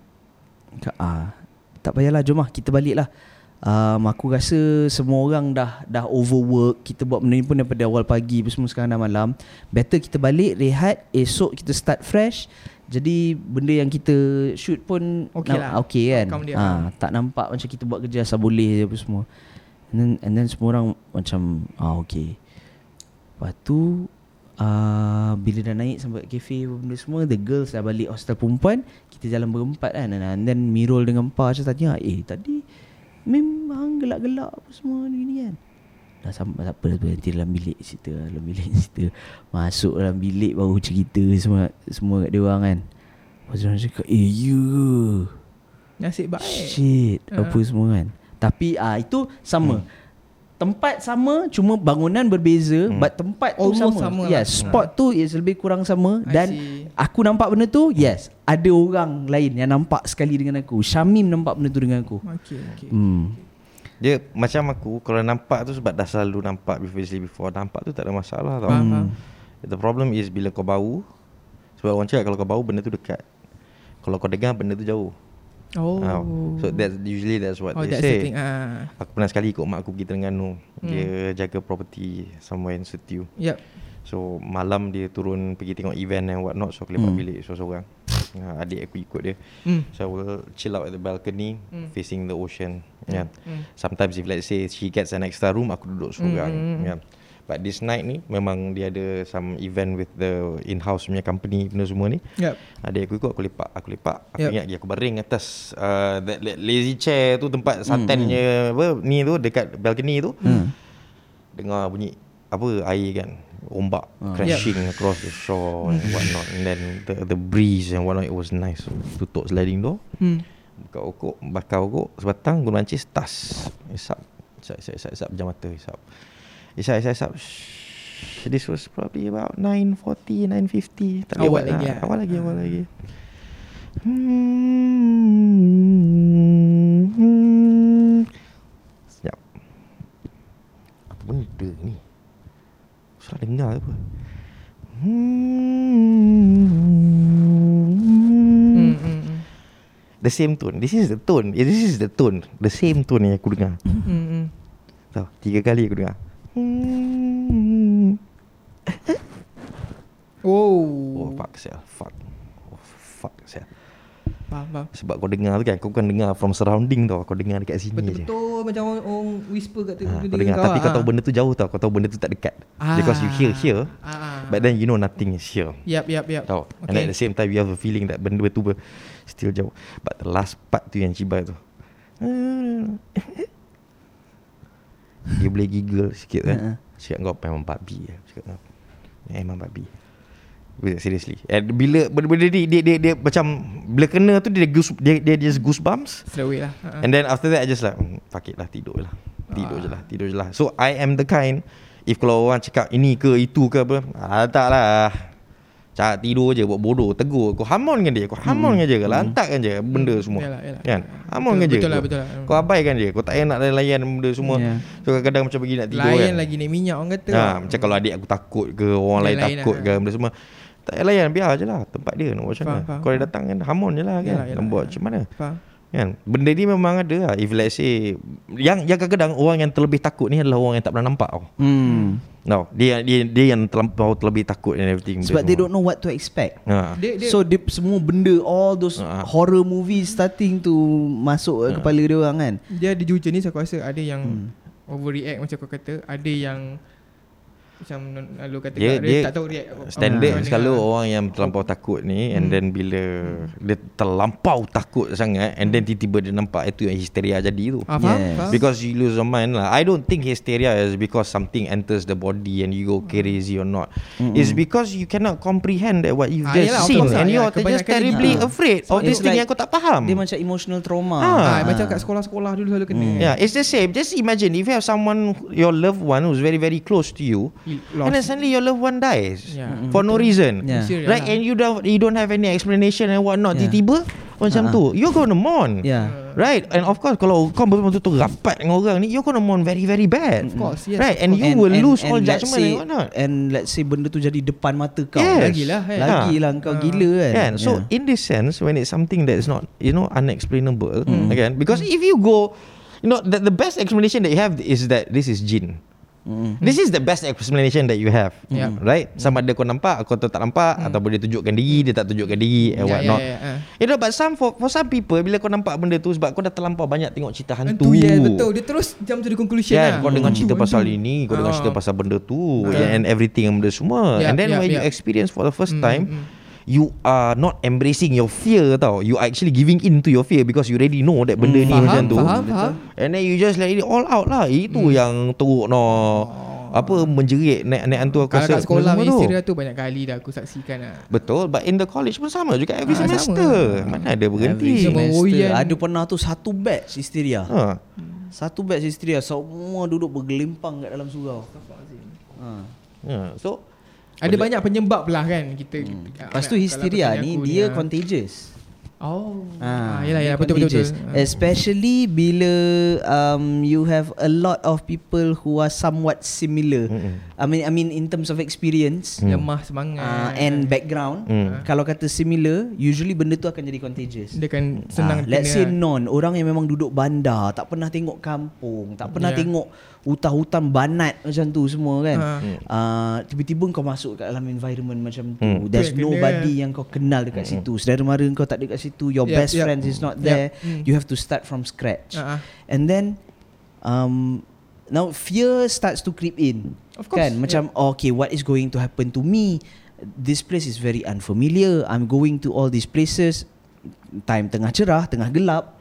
Cakap, ah, Tak payahlah. Jom lah Kita balik lah um, Aku rasa Semua orang dah Dah overwork. Kita buat benda ni pun Daripada awal pagi Semua sekarang dah malam. Better kita balik Rehat Esok kita start fresh. Jadi Benda yang kita Shoot pun Okey nam- lah. Okay kan? Ha, Tak nampak macam kita buat kerja Asal boleh je apa semua. And then, and then semua orang Macam ah okay Lepas tu uh, Bila dah naik sampai kafe benda semua The girls dah balik hostel perempuan Kita jalan berempat kan? And then Mirul dengan Pa macam tanya Eh tadi Memang gelak-gelak apa semua ni, ni kan. Dah sampai tak apa, apa Nanti dalam bilik cerita Dalam bilik cerita. Masuk dalam bilik baru cerita Semua semua kat dia orang kan. Lepas tu orang cakap Eh you Nasib baik. Shit Ha. Apa semua kan. Tapi ah itu sama. Hmm. Tempat sama Cuma bangunan berbeza hmm. But tempat tu Almost sama, sama lah. Yes Spot tu is lebih kurang sama. I Dan see. Aku nampak benda tu Yes Ada orang lain Yang nampak sekali dengan aku. Syamim nampak benda tu dengan aku. Okay okay. Hmm. Dia macam aku Kalau nampak tu sebab dah selalu nampak Previously before Nampak tu tak ada masalah tau. Faham The problem is bila kau bau Sebab orang cakap kalau kau bau benda tu dekat. Kalau kau dengar benda tu jauh Oh Ah, So that's usually that's what Oh they that's say the thing ah. Aku pernah sekali ikut mak aku pergi Terengganu Dia jaga property somewhere in Setiu Yep So malam dia turun pergi tengok event and what not So aku lepak Hmm. bilik seorang-seorang uh, Adik aku ikut dia Hmm. So I will chill out at the balcony Hmm. Facing the ocean yeah. Hmm. Sometimes if let's say she gets an extra room Aku duduk seorang Hmm. yeah. But this night ni Memang dia ada some event with the in-house punya company Benda semua ni. Yep Adik aku ikut aku lepak Aku lepak. Aku Yup. ingat lagi aku baring atas uh, that, that lazy chair tu Tempat santannya apa Ni tu dekat balcony tu. Hmm. Dengar bunyi Apa air kan Ombak Ah. crashing across the shore and what not And then the, the breeze and what not It was nice. So, Tutup sliding door. Hmm. Buka rokok Bakar rokok Sebatang Guna mancis Tas. Isap Isap isap isap, isap Pejam mata Isap Isap isap Shh. This was probably about 9.40 9.50 Tak Awal lagi lah. lah. Awal lagi Awal lagi. Sekejap Apa benda ni? Salah dengar ke apa? Hmm, hmm, hmm. The same tone. This is the tone. Eh, This is the tone. The same tone yang aku dengar. Hmm, hmm. Tahu? Tiga kali aku dengar Hmm. Oh Oh fuck sel Fuck. Oh fuck sel Faham faham. Sebab kau dengar tu kan Kau bukan dengar from surrounding tau. Kau dengar dekat sini je. Betul-betul macam orang, orang whisper kat ha, Kau dengar. kau Tapi ah. kau tahu benda tu jauh tau. Kau tahu benda tu tak dekat. Because you hear here ah. But then you know nothing is here Yap yap yap Tahu? And at the same time You have a feeling that Benda tu ber- Still jauh. But the last part tu yang cibai tu Dia boleh giggle sikit kan. Ha-ha. Cakap kau memang babi lah Cakap kau Memang babi Seriously. And bila Benda-benda ni dia, dia, dia, macam Bila kena tu Dia goose, dia, dia just goosebumps. Straight away lah. Ah. And then after that I just like hmm, Fuck it lah Tidur lah. Tidur Ah. je lah Tidur je lah. So I am the kind If kalau orang cakap Ini ke itu ke apa ah, Tak lah Cakap tidur je Buat bodoh Tegur. Kau hamonkan dia Kau hamonkan je Kau lantakkan je Benda semua. Yalah, yalah. Kan? Hamonkan je Betul lah, kau. betul lah. Kau abaikan je. Kau tak payah nak layan benda semua. Ya. So kadang-kadang macam pergi nak tidur Layan kan. lagi naik minyak orang kata ha, Macam kalau adik aku takut ke Orang lain Lain-lain takut lah. ke Benda semua. Tak payah layan Biar je lah Tempat dia nak buat macam mana. Kau dia datang kan Hamon je lah kan. Yalah, Nak buat macam mana. Faham Kan? Benda ni memang ada lah. If let's say yang yang kadang-kadang orang yang terlebih takut ni adalah orang yang tak pernah nampak tau. Hmm. No, dia dia dia yang terlampau terlebih takut and everything. Sebab they semua. don't know what to expect. Ha. Dia, dia, So dia semua benda all those Ah. horror movies starting to masuk uh. kepala dia orang kan. dia ada dua jenis aku rasa ada yang Hmm. overreact macam kau kata, ada yang macam lalu kata Dia- dia, dia tak tahu react apa- Standard apa selalu dengar. orang yang terlampau takut ni and Hmm. then bila dia terlampau takut sangat and then tiba-tiba dia nampak itu yang histeria jadi tu. Ah, faham? Yes. faham? Because you lose your mind lah. I don't think hysteria is because something enters the body and you go crazy or not. It's because you cannot comprehend that what you've Ah, just yelah, of seen and Ya, you're just kebanyakan terribly dia- afraid of Sebab this it's thing like- yang kau tak faham. Dia macam emotional trauma. Ah. Ah, macam kat sekolah-sekolah dulu selalu kena. Hmm. Yeah, it's the same. Just imagine if you have someone, your loved one who's very very close to you, You and then lost. suddenly your loved one dies Yeah. for no reason, Yeah. Right? lah. And you don't you don't have any explanation and whatnot. Yeah. Tiba-tiba macam Ah. tu, you're gonna mourn. Yeah. Right And of course Kalau kau betul-betul rapat dengan orang ni You're gonna mourn very very bad Of course, yes. Right And of you will lose all let's judgment say, and whatnot And let's say benda tu jadi depan mata kau. Yes. Lagilah, kan? Lagilah Ha. kau Ah. gila kan. Kan So Yeah. in this sense When it's something that's not You know Unexplainable Hmm. Again Because if you go You know the, the best explanation that you have Is that this is jin Mm. This is the best explanation that you have Yeah. Right Sama ada kau nampak Kau tak nampak Ataupun dia tunjukkan diri Dia tak tunjukkan diri And Ya, whatnot ya, ya, ah. You know but some for, for some people Bila kau nampak benda tu Sebab kau dah terlampau banyak Tengok cerita hantu Hantu ya betul. Dia terus jump to the conclusion Kan lah. kau dengar Hantu, cerita pasal hantu. ini Kau dengar Ah. cerita pasal benda tu Betul. And everything and benda semua Yup, And then yup, when you yup. experience for the first Mm, time mm. You are not embracing your fear tau You are actually giving in to your fear Because you already know that benda Mm, ni Faham, macam tu faham, faham. And then you just let it all out lah Itu yang teruk no Apa menjerit naik-naik hantu aku Kalau rasa kat sekolah punya tu. banyak kali dah aku saksikan lah. Betul But in the college pun sama juga Every sama. semester Mana ada berhenti semester. Ada pernah tu satu batch histeria. ha. Satu batch histeria semua duduk bergelimpang kat dalam surau. Ha. ha. So Ada banyak penyebab lah kan kita. Hmm. kita- Lepas tu histeria tanya ni aku dia ah. contagious. Oh. Ah, Ah, yalah dia yalah betul betul betul. contagious. Especially bila um, you have a lot of people who are somewhat similar. Mm-mm. I mean I mean in terms of experience Hmm. Lemah semangat. uh, and background. Hmm. Kalau kata similar, usually benda tu akan jadi contagious. dia kan senang Ah, let's say non Orang yang memang duduk bandar Tak pernah tengok kampung Tak pernah Yeah. tengok Hutan-hutan banat Macam tu semua kan Ah. uh, Tiba-tiba kau masuk kat dalam environment macam tu Hmm. There's kena. nobody yang kau kenal dekat situ Saudara mara kau tak ada kat situ Your Yep, best yep. friend is not Yep. there Hmm. You have to start from scratch Ah, ah. And then um, Now fear starts to creep in. Of course, Kan? Macam oh, Okay what is going to happen to me? This place is very unfamiliar. I'm going to all these places. Time tengah cerah Tengah gelap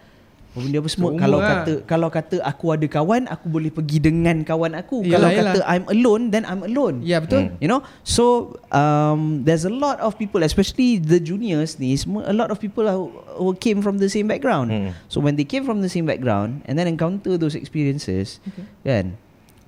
Benda apa semua Kalau lah. kata Kalau kata aku ada kawan Aku boleh pergi dengan kawan aku Yalah, Kalau yalah. kata I'm alone Then I'm alone Ya betul. Hmm. You know So um, There's a lot of people Especially the juniors ni semua, A lot of people who, who came from the same background Hmm. So when they came from the same background And then encounter those experiences Okay. Kan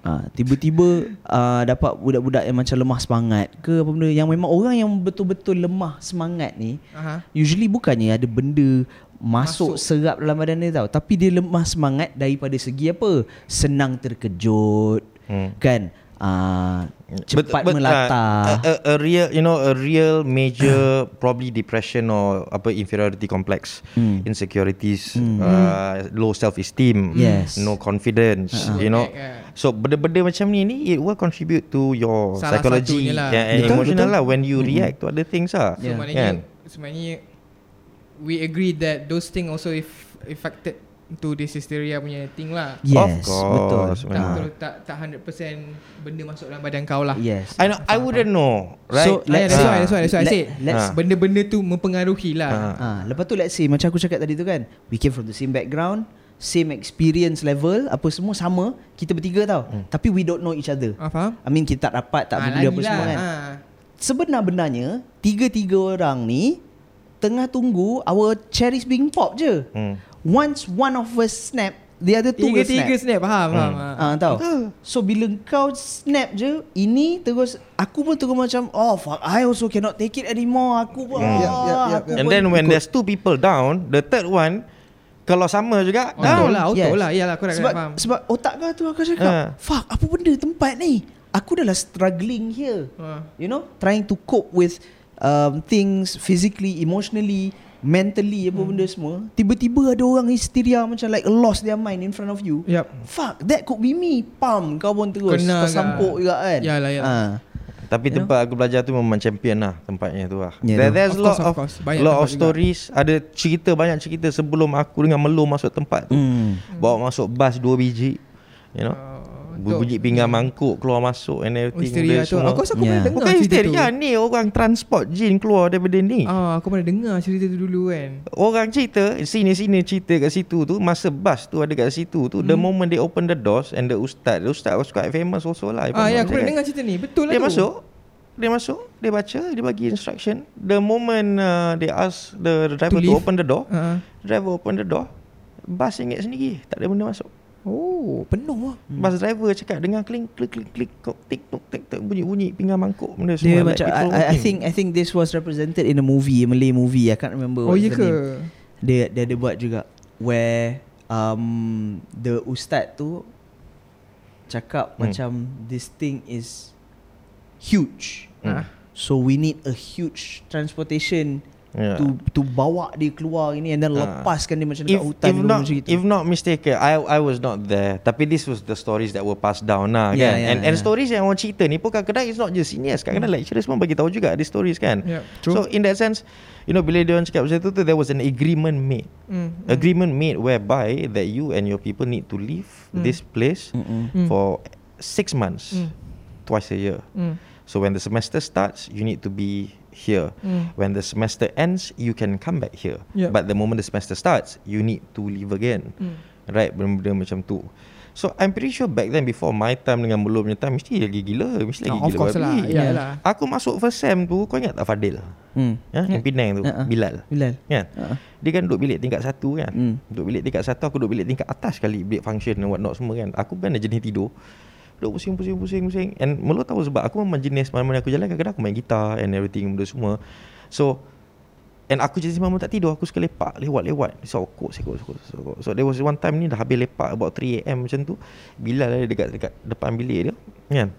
uh, Tiba-tiba uh, Dapat budak-budak yang macam lemah semangat Ke apa benda Yang memang orang yang betul-betul lemah semangat ni Aha. Usually bukannya ada benda Masuk, Masuk. serap dalam badan dia tau Tapi dia lemah semangat Daripada segi apa Senang terkejut Hmm. Kan uh, Cepat But- but, melata uh, a, a, a real you know a real major probably depression or apa inferiority complex Hmm. insecurities uh, low self esteem Yes. no confidence Uh-uh. you know Yeah, yeah. so benda-benda macam ni ni it will contribute to your Salah psychology lah. yeah, and Betul, emotional betul. lah when you react to other things lah So Yeah. maknanya kan sebenarnya we agree that those thing also if affected to this hysteria punya thing lah. Yes Of course, Betul Tak betul tak tak 100% benda masuk dalam badan kau lah. Yes I know I wouldn't know right So, let's that's say- why, that's why, that's why I let- said. let's- Ah. Benda-benda tu mempengaruhi lah. Ah. Ha, lepas tu let's say macam aku cakap tadi tu kan, we came from the same background, same experience level, apa semua sama, kita bertiga tau. Hmm. Tapi we don't know each other. Ah, faham? I mean kita tak rapat, tak Ah, benda apa lagilah. semua kan. Ah. Sebenar-benarnya tiga-tiga orang ni tengah tunggu our cherries being pop je. Hmm. Once one of us snap, the other two will Tiga-tiga snap. snap, faham, faham. Hmm. ah. Ah tahu. So bila kau snap je, ini terus aku pun terus macam oh fuck I also cannot take it anymore. Aku pun. Hmm. ah, Yep, yep, yep, aku yep. and then when ikut. there's two people down the third one kalau sama juga Auto down lah, auto Yes. lah. Yalah, aku dah sebab faham. sebab otak kau tu aku cakap, Ah. fuck apa benda tempat ni? Aku dah lah struggling here. Ah. You know, trying to cope with um, things physically, emotionally mentally apa benda semua tiba-tiba ada orang hysteria macam like lost their mind in front of you Yup. fuck that could be me pam kau pun terus Kena kau ke? sampuk juga kan Yalah, yalah. Ah. Tapi You know? tempat aku belajar tu memang champion lah tempatnya tu lah. Yeah, There, there's Of lot course, of course. Banyak lot of juga. stories. Ada cerita banyak cerita sebelum aku dengan Melo masuk tempat tu. Hmm. Bawa masuk bas dua biji. You know. Uh, Bunyi pinggan mangkuk keluar masuk and Oh, everything. hysteria Dia tu. semua. Aku rasa aku Yeah. pernah dengar Bukan cerita tu. hysteria ni orang transport jin keluar daripada ni. Ah, aku pernah dengar cerita tu dulu kan. Orang cerita Sini-sini cerita kat situ tu Masa bus tu ada kat situ tu The Hmm. moment they open the doors And the ustaz The ustaz was quite famous also lah Ah, ya, not aku pernah dengar cerita ni. Betul lah Dia tu. masuk Dia masuk Dia baca Dia bagi instruction The moment uh, They ask the driver to, leave? open the door Ah. Driver open the door Bus ingat sendiri Tak ada benda masuk Oh, penuh lah. hmm. Bus driver cakap Dengar klik klik klik klik kok, Tik tok tik tok Bunyi-bunyi pinggan mangkuk Benda Dia semua macam I, people I, I think I think this was represented in a movie, a Malay movie. I can't remember. Oh, what's ya the ke? name. Dia dia ada buat juga where um the ustaz tu cakap Hmm. macam this thing is huge. Hmm. So we need a huge transportation Yeah. to to bawa dia keluar ini and then Ah. lepaskan dia macam if, dekat hutan if dulu not macam gitu. if not mistaken I I was not there tapi this was the stories that were passed down lah Yeah, kan yeah, and and yeah. stories yang orang cerita ni pun kadang-kadang it's not just seniors kadang-kadang lecturers pun bagi tahu juga ada stories kan Yeah, true. so in that sense you know bila dia orang cakap macam tu tu there was an agreement made Hmm. agreement made whereby that you and your people need to leave Mm. this place Mm-mm. Mm. for six months Mm. twice a year Hmm. so when the semester starts you need to be here Hmm. when the semester ends you can come back here Yeah. but the moment the semester starts you need to leave again Hmm. right benda-benda macam tu so i'm pretty sure back then before my time dengan belum punya time mesti lagi gila mesti lagi of gila course lah. Ya lah. aku masuk first sem tu kau ingat tak Fadil Hmm. ya yang Penang tu Ya, ah. Bilal Bilal. kan Ah. dia kan duduk bilik tingkat satu kan Hmm. Duduk bilik tingkat satu Aku duduk bilik tingkat atas kali Bilik function and what not semua kan Aku kan jenis tidur Duduk pusing pusing. Pusing pusing And Melo tahu sebab Aku memang jenis Mana-mana aku jalan Kadang-kadang aku main gitar And everything benda semua. So And aku jenis memang tak tidur Aku suka lepak Lewat-lewat. Sokok sokok sokok sokok So there was one time ni Dah habis lepak About 3am macam tu Bilal ada dekat, dekat depan bilik dia Kan?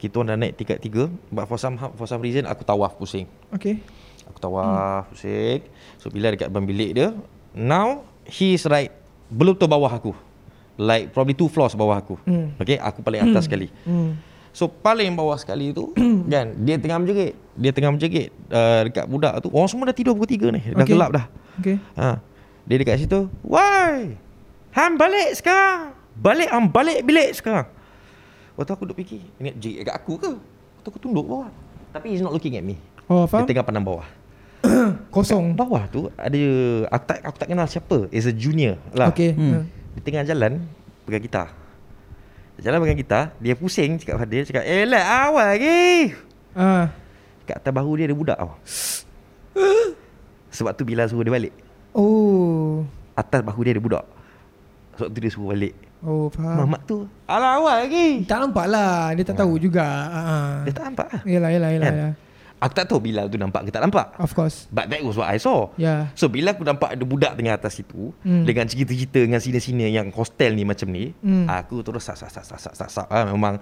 Kita orang dah naik tingkat tiga But for some for some reason Aku tawaf pusing. Okay. Aku tawaf hmm. pusing. So bila dekat dalam bilik dia Now He is right Belum tu bawah aku Like probably two floors bawah aku Hmm. Okay Aku paling atas sekali Hmm. So paling bawah sekali tu Kan Dia tengah menjerit Dia tengah menjerit uh, Dekat budak tu Orang semua dah tidur pukul 3 ni Dah Okay. gelap dah Okay. ha. Dia dekat situ Why Ham balik sekarang Balik Ham balik bilik sekarang Waktu aku duduk fikir Ini jerit dekat aku ke Waktu aku tunduk bawah Tapi he's not looking at me Oh, Dia faham? tengah pandang bawah Kosong. Bawah tu ada aku tak aku tak kenal siapa. Is a junior lah. Okay. Hmm. Hmm. Di tengah jalan pegang gitar. Jalan pegang gitar, dia pusing cakap Fadil cakap, "Eh, lah awal lagi." Ah. Kat atas bahu dia ada budak tau. Sebab tu bila suruh dia balik. Oh. Atas bahu dia ada budak. Sebab tu dia suruh balik. Oh, faham. Mamat tu, "Alah awal lagi." Tak nampak lah. Dia tak tahu juga. Ah. Dia tak nampak lah. Yelah, yelah, yelah. Kan? yelah. Aku tak tahu Bilal tu nampak ke tak nampak. Of course. But that was what I saw. Ya. So bila aku nampak ada budak tengah atas situ hmm. dengan cerita-cerita dengan sini-sini yang hostel ni macam ni, hmm. aku terus sak sak sak sak sak sak, ah, memang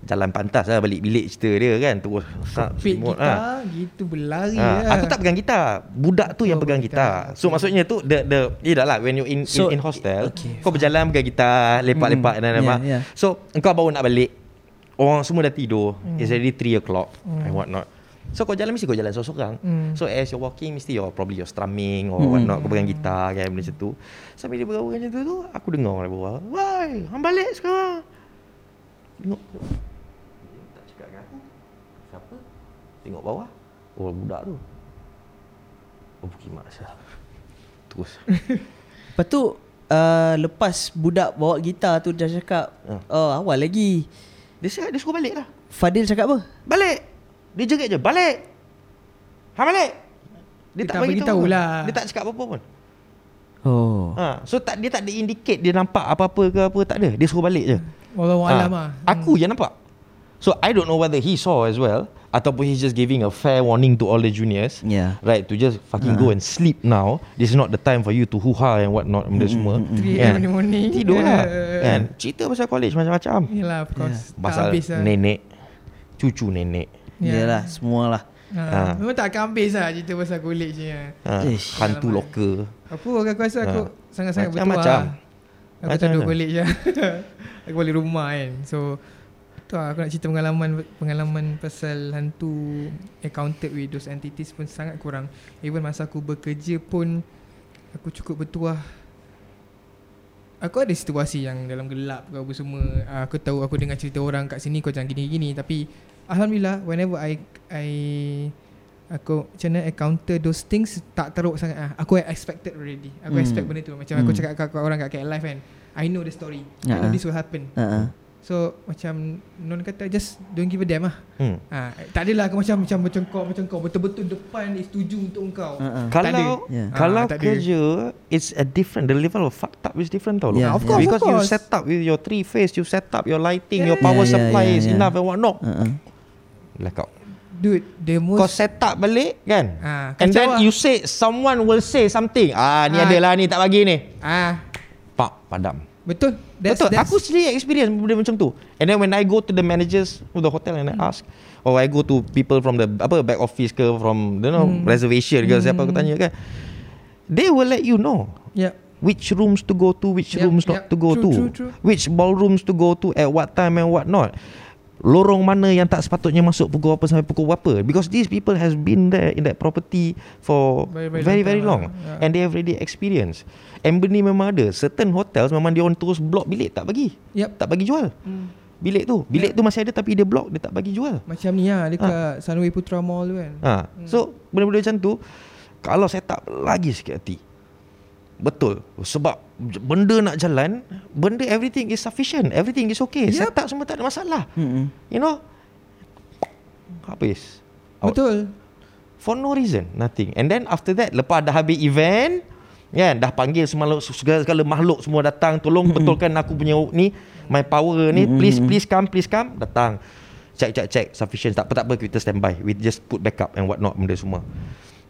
jalan pantas lah balik bilik cerita dia kan terus sak Pit selimut, kita gitu berlari Ah, lah. aku tak pegang gitar. Budak tu yang Oh, pegang gitar. gitar. So maksudnya tu the the ya dah lah when you in So, in, in hostel, okay, kau berjalan pegang gitar, lepak-lepak Hmm, dan yeah, yeah. So engkau baru nak balik. Orang semua dah tidur. Hmm. It's already 3 o'clock and what not. So kau jalan mesti kau jalan seorang-seorang. Hmm. So as you're walking mesti you're probably you're strumming or Hmm. what not. Kau pegang gitar kan benda macam tu. Sambil dia bergaul macam tu tu, aku dengar orang bawah. Why? Hang balik sekarang. Tengok. Dia tak cakap dengan aku. Siapa? Tengok bawah. Oh budak tu. Oh Bukit Maksa. Terus. Lepas tu uh, Lepas budak bawa gitar tu Dah cakap Ha. Oh awal lagi Dia cakap, dia suruh balik lah. Fadil cakap apa? Balik. Dia jerit je, balik. Ha balik. Dia tak bagi bagi tahu pun. lah. Dia tak cakap apa-apa pun. Oh Ha, so tak dia tak ada indicate dia nampak apa-apa ke apa tak ada. Dia suruh balik je. Wallahu Ha, alam lah. Aku je nampak. So I don't know whether he saw as well ataupun he's just giving a fair warning to all the juniors. Yeah Right to just fucking go and sleep now. This is not the time for you to hoo-ha and what not benda semua. 3 Kan? AM in the morning. Tidur lah. Kan? Cerita pasal college macam-macam. Yelah of course. Tak Pasal habis lah. nenek, cucu nenek. Ya. Yalah semua lah ha. Ah. Memang tak akan habis lah Cerita pasal college ni ha. ha, Ish. Hantu locker Apa aku rasa aku Ha. Sangat-sangat betul Macam-macam. lah Aku Macam tak duduk mana? college lah Aku balik rumah kan So Tu lah aku nak cerita pengalaman Pengalaman pasal hantu Encountered with those entities pun sangat kurang Even masa aku bekerja pun Aku cukup bertuah Aku ada situasi yang dalam gelap apa semua Ah, Aku tahu aku dengar cerita orang kat sini Kau jangan gini-gini Tapi Alhamdulillah Whenever I I Aku macam mana encounter those things Tak teruk sangat ah. Aku expected already Aku Hmm. expect benda tu Macam aku Hmm. cakap kat, orang kat KL Live kan I know the story I Ah, know ah. this will happen Ha. So macam Non kata just Don't give a damn lah hmm. ha, Tak adalah aku macam Macam macam kau Macam kau Betul-betul depan Is tuju untuk kau Ha. Kalau. Kalau Ah, ada. kerja It's a different The level of fucked up is different tau Yeah. Of course, Because of you course. set up with your three phase You set up your lighting Your Yeah. power Yeah, yeah, supply yeah, is yeah. enough and whatnot Ha. Ha. Blackout Dude The Kau most set up balik kan Ah, And then lah. you say Someone will say something Ah ni Ah. adalah ni tak bagi ni Ah, Pak padam Betul that's, Betul that's, Aku sendiri experience Benda macam tu And then when I go to the managers Of the hotel And I ask Or I go to people from the Apa back office ke From you know Hmm. Reservation ke Siapa aku tanya kan They will let you know Yep Which rooms to go to Which Yep, rooms yep. not to go True, to true, true. Which ballrooms to go to At what time and what not Lorong mana yang tak sepatutnya masuk Pukul apa sampai pukul apa Because these people has been there In that property For Very, very very very, long. Yeah. And they have already experienced. Amber ni memang ada. Certain hotels Memang dia orang terus block bilik Tak bagi. Yep Tak bagi jual. Hmm. Bilik tu. Bilik tu masih ada Tapi dia block Dia tak bagi jual. Macam ni lah Dekat Sunway Putra Mall tu kan. Ha. So benda-benda macam tu Kalau set up Lagi sikit hati Betul. Sebab Benda nak jalan Benda everything is sufficient. Everything is okay. Yep. Set up semua tak ada masalah. Hmm. You know? Habis. Out. Betul. For no reason. Nothing. And then after that Lepas dah habis event Kan Dah panggil semua Segala-segala makhluk Semua datang Tolong betulkan aku punya ni My power ni. Please please come Please come. Datang. Check check check. Sufficient. Tak apa tak apa. Kita standby. We just put backup And what not Benda semua.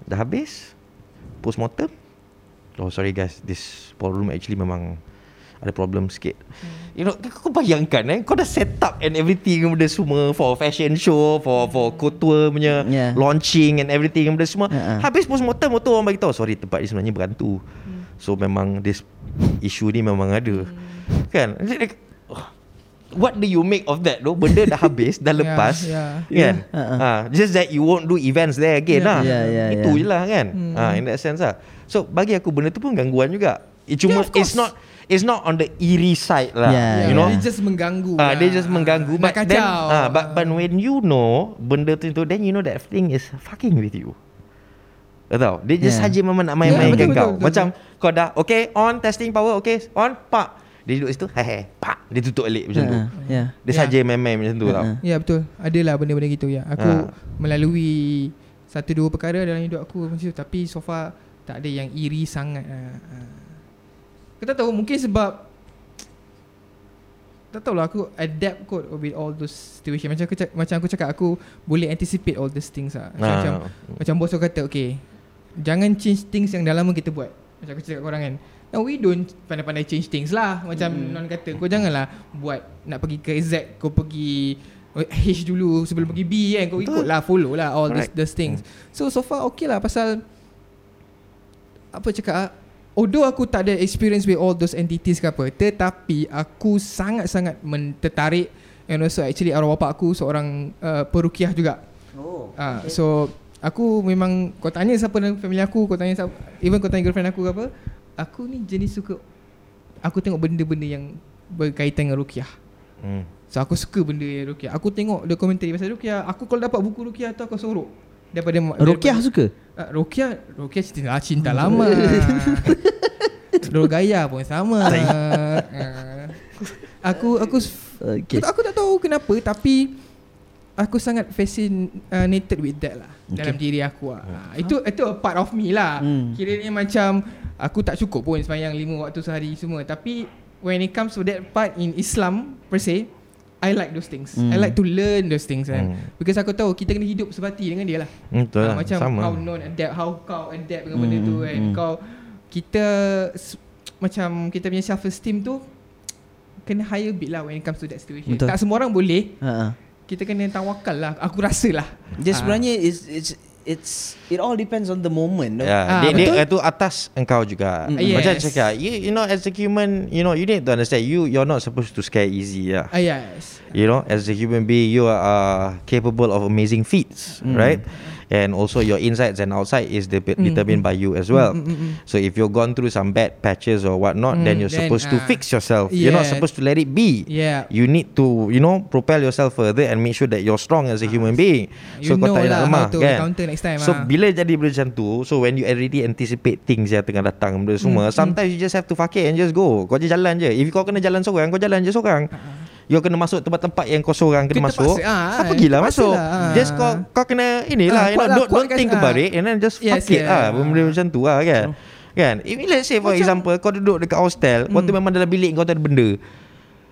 Dah habis. Postmortem Oh sorry guys This ballroom actually memang Ada problem sikit You know Kau bayangkan eh Kau dah set up And everything Benda semua For fashion show For for couture punya Yeah. Launching and everything Benda semua Uh-uh. Habis postmortem Waktu orang bagi tahu Sorry tempat ni sebenarnya berhantu So memang This issue ni memang ada Kan What do you make of that though? Benda dah habis Dah Yeah, lepas yeah. Kan Uh-uh. ha, Just that you won't do events there again Yeah. lah Yeah, yeah, Itu yeah. je lah kan Hmm. ha, In that sense lah So bagi aku Benda tu pun gangguan juga It cuma Yeah. It's not It's not on the eerie side lah Yeah, You know Dia just mengganggu Ah, lah. dia just mengganggu Nak but kacau then ah, but but when you know benda tu tu then you know that thing is fucking with you. Tahu? Dia just Yeah. saja memang nak Yeah, main-mainkan betul, kau. betul, betul, Macam kau dah okay on testing power okay on pak. Dia duduk situ hehe pak dia tutup balik macam tu. Ha. Ya. Dia Yeah. saja main-main macam tu tau. Ha. Ya betul Adalah benda-benda gitu ya Aku Ha. melalui Satu dua perkara dalam hidup aku macam tu Tapi so far Tak ada yang iri sangat ha. ha. Kita tahu mungkin sebab Tak tahulah aku adapt kot with all those situation Macam aku, cak- macam aku cakap Aku boleh anticipate all these things lah Macam, Ah. macam, macam bos aku kata Okay Jangan change things yang dah lama kita buat Macam aku cakap korang kan Now we don't pandai-pandai change things lah Macam mm. non kata Kau janganlah buat Nak pergi ke Z Kau pergi H dulu sebelum pergi B kan Kau ikut lah Follow lah all these, Correct. these things So so far okay lah Pasal Apa cakap ah, Although aku tak ada experience with all those entities ke apa Tetapi aku sangat-sangat tertarik And also actually arwah bapak aku seorang uh, perukiah juga Oh. Ah, so aku memang kau tanya siapa dalam family aku, kau tanya siapa, even kau tanya girlfriend aku ke apa, aku ni jenis suka aku tengok benda-benda yang berkaitan dengan ruqyah. Hmm. So aku suka benda yang ruqyah. Aku tengok dokumentari pasal ruqyah. Aku kalau dapat buku ruqyah tu aku sorok. Daripada daripada, suka? uh, Ruqyah, Ruqyah cinta, ah, cinta lama. Gaya pun sama. Ah. aku aku Okay. Aku, aku tak tahu kenapa tapi aku sangat fascinated with that lah okay. dalam diri aku lah. Ha, itu itu a part of me lah. Hmm. Hmm. Kiranya macam aku tak cukup pun sembahyang lima waktu sehari semua tapi when it comes to that part in Islam per se I like those things. Hmm. I like to learn those things kan. Hmm. Because aku tahu kita kena hidup sebati dengan dia lah. Betul Ah, lah. macam Sama. how non adapt, how kau adapt dengan Hmm, benda tu hmm, kan. hmm. Kau kita s- macam kita punya self esteem tu kena higher bit lah when it comes to that situation. Betul. Tak semua orang boleh Ha. ha. kita kena tawakal lah. Aku rasa lah. Dia Ah. sebenarnya it's, it's it's it all depends on the moment. Ya, Ah, dia, dia betul. itu atas engkau juga. Mm. Macam Yes. cakap, you, you know as a human, you know you need to understand you you're not supposed to scare easy lah. Ah, yes. You know, as a human being, you are uh, capable of amazing feats, right? And also your insides and outside is de- determined by you as well. Mm, mm, mm. So if you've gone through some bad patches or whatnot, then Mm, you're then, supposed to ah, fix yourself. You're not yeah. supposed to let it be. Yeah. You need to, you know, propel yourself further and make sure that you're strong as a human being. You so kau know tak nak lah lemah how to kan? counter next time, So ah. bila jadi benda macam tu, so when you already anticipate things yang tengah datang benda semua, Mm, sometimes you just have to fuck it and just go. Kau je jalan je. If kau kena jalan seorang, kau jalan je seorang. You kena masuk tempat-tempat yang kau seorang kena Kita masuk. paksa, ah, ah, pergilah kita masuk. lah, ah. Just kau kau kena inilah, Ah, you know, lah, don't, kuat don't think ah. about it and then just Yes, fuck it yeah. lah. Benda macam tu lah kan. Kan? If let's say for example kau duduk dekat hostel, kau Hmm. tu memang dalam bilik kau tu ada benda.